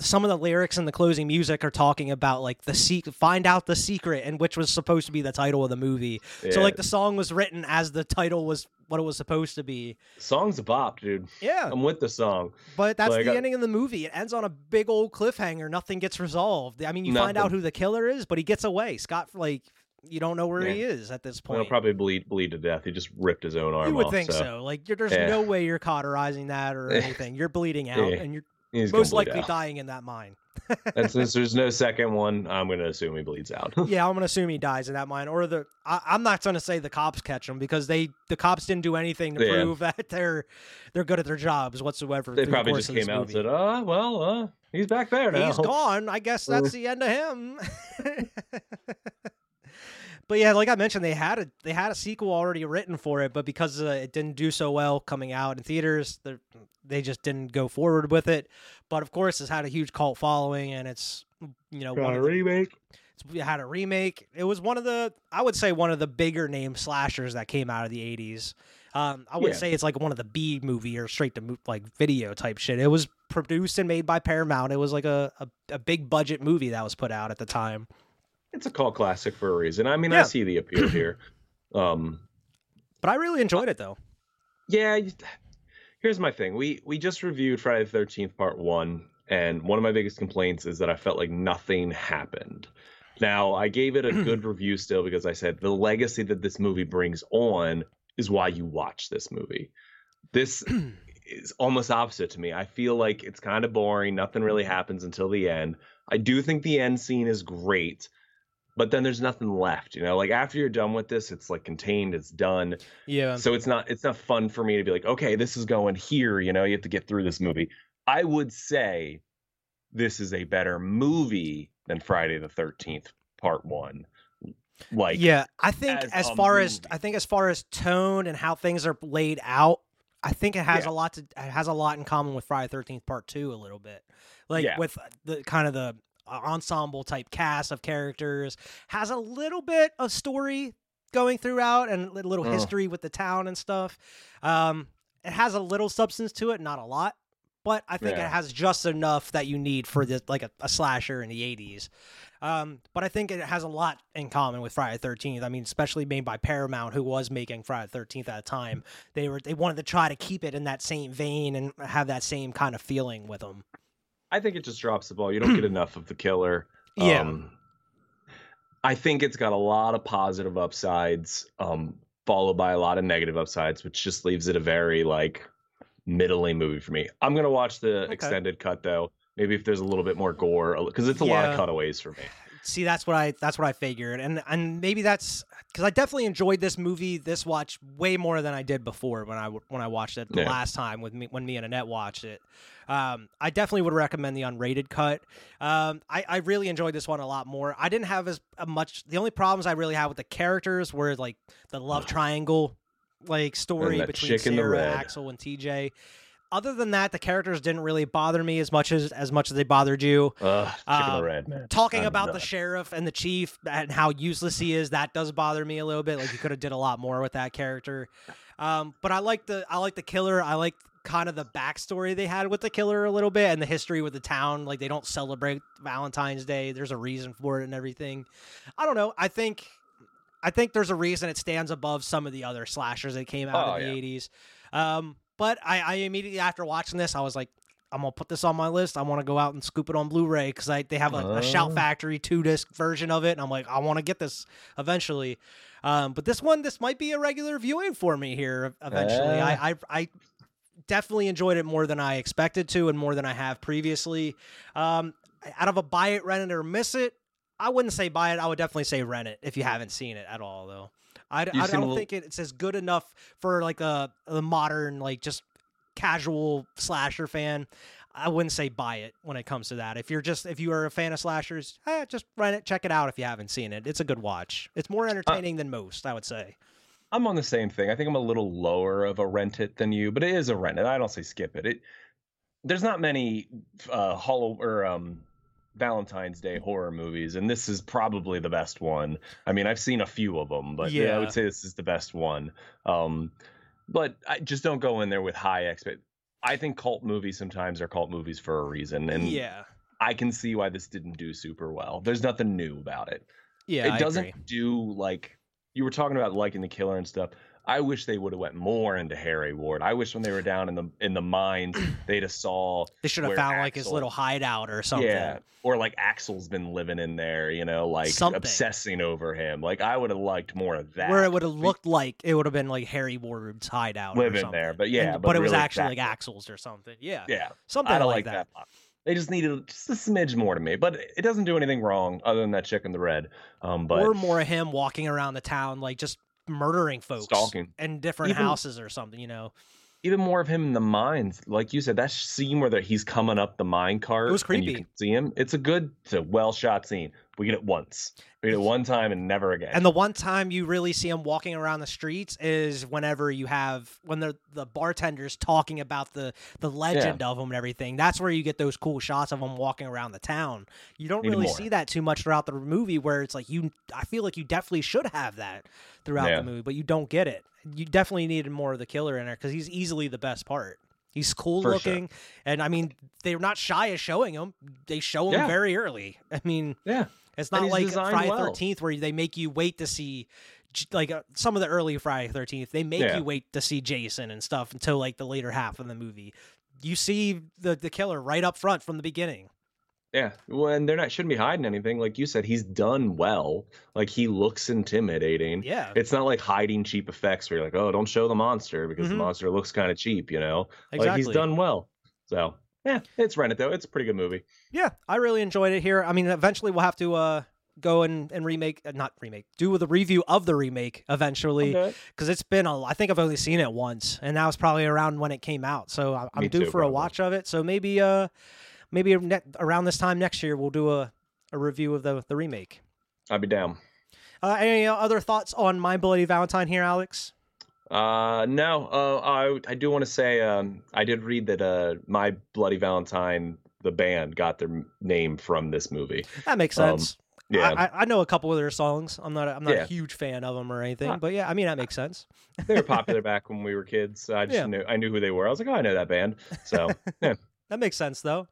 some of the lyrics in the closing music are talking about like the seek find out the secret and which was supposed to be the title of the movie so like the song was written as the title was what it was supposed to be song's a bop, dude. yeah I'm with the song. but that's like, the I- ending of the movie it ends on a big old cliffhanger nothing gets resolved i mean you find out who the killer is but he gets away scott like you don't know where he is at this point. He'll probably bleed bleed to death. He just ripped his own arm you would off. think so, so. Like, you're, there's Yeah. no way you're cauterizing that or anything. You're bleeding out, Yeah, and you're He's most likely dying in that mine. and since there's no second one, I'm gonna assume he bleeds out. yeah, I'm gonna assume he dies in that mine, or the. I, I'm not gonna say the cops catch him because they the cops didn't do anything to Yeah. prove that they're they're good at their jobs whatsoever. they through the probably just came out and movie. said, "Oh, well, uh, he's back there now." He's gone. I guess that's the end of him. But yeah, like I mentioned, they had a they had a sequel already written for it, but because uh, it didn't do so well coming out in theaters, they just didn't go forward with it. But of course, it's had a huge cult following, and it's you know Got a the, remake. it's- it had a remake. It was one of the I would say one of the bigger name slashers that came out of the '80s. Um, I would Yeah. say it's like one of the B movie or straight to like video type shit. It was produced and made by Paramount. It was like a, a, a big budget movie that was put out at the time. It's a cult classic for a reason. I mean, I see the appeal here. Um, But I really enjoyed it though. yeah. Here's my thing. We we just reviewed Friday the Thirteenth Part One, and one of my biggest complaints is that I felt like nothing happened. Now I gave it a good review still because I said the legacy that this movie brings on is why you watch this movie. This is almost opposite to me. I feel like it's kind of boring. Nothing really happens until the end. I do think the end scene is great, but then there's nothing left. You know, like after you're done with this, it's like contained, it's done. Yeah. So it's not it's not fun for me to be like, okay, this is going here. You know, you have to get through this movie. I would say this is a better movie than Friday the Thirteenth Part One. Like, yeah, I think as as far as. I think as far as tone and how things are laid out, I think it has Yeah. a lot to it has a lot in common with Friday the Thirteenth Part Two a little bit, like Yeah. with the kind of the ensemble type cast of characters has a little bit of story going throughout and a little Uh. history with the town and stuff. Um, it has a little substance to it, not a lot. But I think Yeah. it has just enough that you need for this, like a, a slasher in the '80s. Um, but I think it has a lot in common with Friday the Thirteenth. I mean, especially made by Paramount, who was making Friday the Thirteenth at the time. They were they wanted to try to keep it in that same vein and have that same kind of feeling with them. I think it just drops the ball. You don't get enough of the killer. Yeah. Um, I think it's got a lot of positive upsides, um, followed by a lot of negative upsides, which just leaves it a very like middling movie for me. I'm gonna watch the Okay. extended cut though. Maybe if there's a little bit more gore, because it's a lot of cutaways for me. See, that's what I that's what I figured, and and maybe that's because I definitely enjoyed this movie, this watch way more than I did before when I when I watched it the Yeah. last time with me when me and Annette watched it. Um, I definitely would recommend the unrated cut. Um, I, I really enjoyed this one a lot more. I didn't have as much. The only problems I really had with the characters were like the love triangle, like story between Sarah. Axel, and TJ. Other than that, the characters didn't really bother me as much as as much as they bothered you. Ugh, chicken Um, red. Man. talking I'm about the sheriff and the chief and how useless he is that does bother me a little bit. Like you could have did a lot more with that character. Um, but i like the i like the killer. I like kind of the backstory they had with the killer a little bit and the history with the town. Like they don't celebrate valentine's day. There's a reason for it and everything. I don't know. I think i think there's a reason it stands above some of the other slashers that came out Oh, in the yeah. 80s um, but I, I immediately after watching this i was like I'm gonna put this on my list. I want to go out and scoop it on Blu-ray because I they have a, a Shout Oh. Factory two disc version of it, and I'm like, I want to get this eventually. Um, but this one, this might be a regular viewing for me here eventually. Uh. I, I I definitely enjoyed it more than I expected to, and more than I have previously. Um, out of a buy it, rent it, or miss it, I wouldn't say buy it. I would definitely say rent it if you haven't seen it at all, though. I, I a don't think it's as good enough for like a, a modern, like just casual slasher fan. I wouldn't say buy it when it comes to that. If you're just if you are a fan of slashers, eh, just rent it, check it out if you haven't seen it. It's a good watch. It's more entertaining than most, I would say. I'm on the same thing. I think I'm a little lower of a rent it than you, but it is a rent it. I don't say skip it. It there's not many uh hollow or um Valentine's Day horror movies, and this is probably the best one. I mean, I've seen a few of them, but yeah, I would say this is the best one. Um, but I just don't go in there with high expect. I think cult movies sometimes are cult movies for a reason, and yeah, I can see why this didn't do super well. There's nothing new about it yeah, it I doesn't agree. do like you were talking about liking the killer and stuff. I wish they would have went more into Harry Warden. I wish when they were down in the in the mines, they'd have saw They should have found like his little hideout or something. yeah, or like Axel's been living in there, you know, like Something. obsessing over him. Like I would have liked more of that. Where it would have looked like it would have been like Harry Warden's hideout, or Living something. there, but yeah, And- but it was really actually like. Axel's or something. Yeah, Yeah, something like like that. that. They just needed just a smidge more to me, but it doesn't do anything wrong other than that chick in the red. Um, but or more of him walking around the town, like just murdering folks, Stalking. in different Even- houses or something. You know, even more of him in the mines. Like you said, that scene where he's coming up the mine cart. It was And you creepy. can see him. It's a good, it's a well shot scene. We get it once. We get it one time and never again. And the one time you really see him walking around the streets is whenever you have when the the bartender's talking about the the legend of him and everything. That's where you get those cool shots of him walking around the town. You don't really more. see that too much throughout the movie where it's like you I feel like you definitely should have that throughout Yeah. the movie, but you don't get it. You definitely needed more of the killer in there cuz he's easily the best part. He's cool For sure. looking and I mean they're not shy of showing him. They show him Yeah. very early. I mean yeah. It's not like Friday well. Thirteenth where they make you wait to see, like uh, some of the early Friday Thirteenth. They make Yeah. you wait to see Jason and stuff until like the later half of the movie. You see the the killer right up front from the beginning. Yeah. Well, and they're not, shouldn't be hiding anything. Like you said, he's done well. Like he looks intimidating. Yeah, It's not like hiding cheap effects where you're like, oh, don't show the monster because Mhm. the monster looks kind of cheap, you know? Like exactly. he's done well. So, yeah, it's Rent It though. It's a pretty good movie. Yeah, I really enjoyed it here. I mean, eventually we'll have to uh go and, and remake, uh, not remake, do the review of the remake eventually Okay. because it's been a. I think I've only seen it once, and that was probably around when it came out. So I- I'm Me due for a watch of it. So maybe uh maybe ne- around this time next year we'll do a, a review of the the remake. I'd be down. Uh, any other thoughts on My Bloody Valentine here, Alex? Uh, no. Uh, I I do want to say um I did read that uh My Bloody Valentine the band got their name from this movie. That makes Um, sense. Yeah, I, I- know a couple of their songs. I'm not a, I'm not a huge fan of them or anything, Ah. but yeah, I mean that makes sense. they were popular back when we were kids. I just Yeah. knew I knew who they were. I was like, oh, I know that band. So yeah, That makes sense though.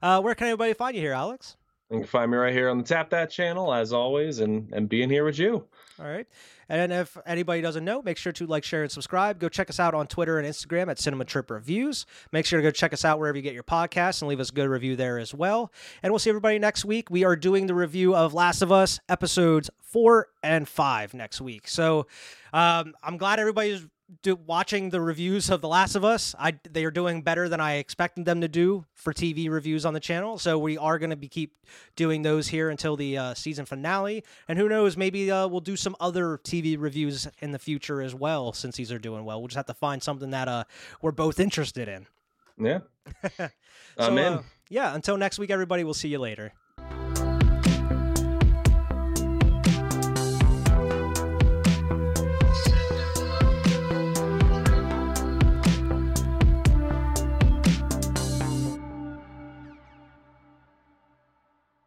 Uh, where can everybody find you here, Alex? you can find me right here on the Tap That channel as always, and and being here with you. All right. And if anybody doesn't know, make sure to like, share, and subscribe. Go check us out on Twitter and Instagram at Cinema Trip Reviews. Make sure to go check us out wherever you get your podcasts and leave us a good review there as well. And we'll see everybody next week. We are doing the review of Last of Us episodes four and five next week. So um, I'm glad everybody's do, watching the reviews of The Last of Us. I they are doing better than I expected them to do for TV reviews on the channel. So we are going to be keep doing those here until the uh, season finale. And who knows, maybe uh, we'll do some other TV reviews in the future as well. Since these are doing well, we'll just have to find something that uh, we're both interested in. Yeah, so, I'm in. uh, yeah. Until next week, everybody. We'll see you later.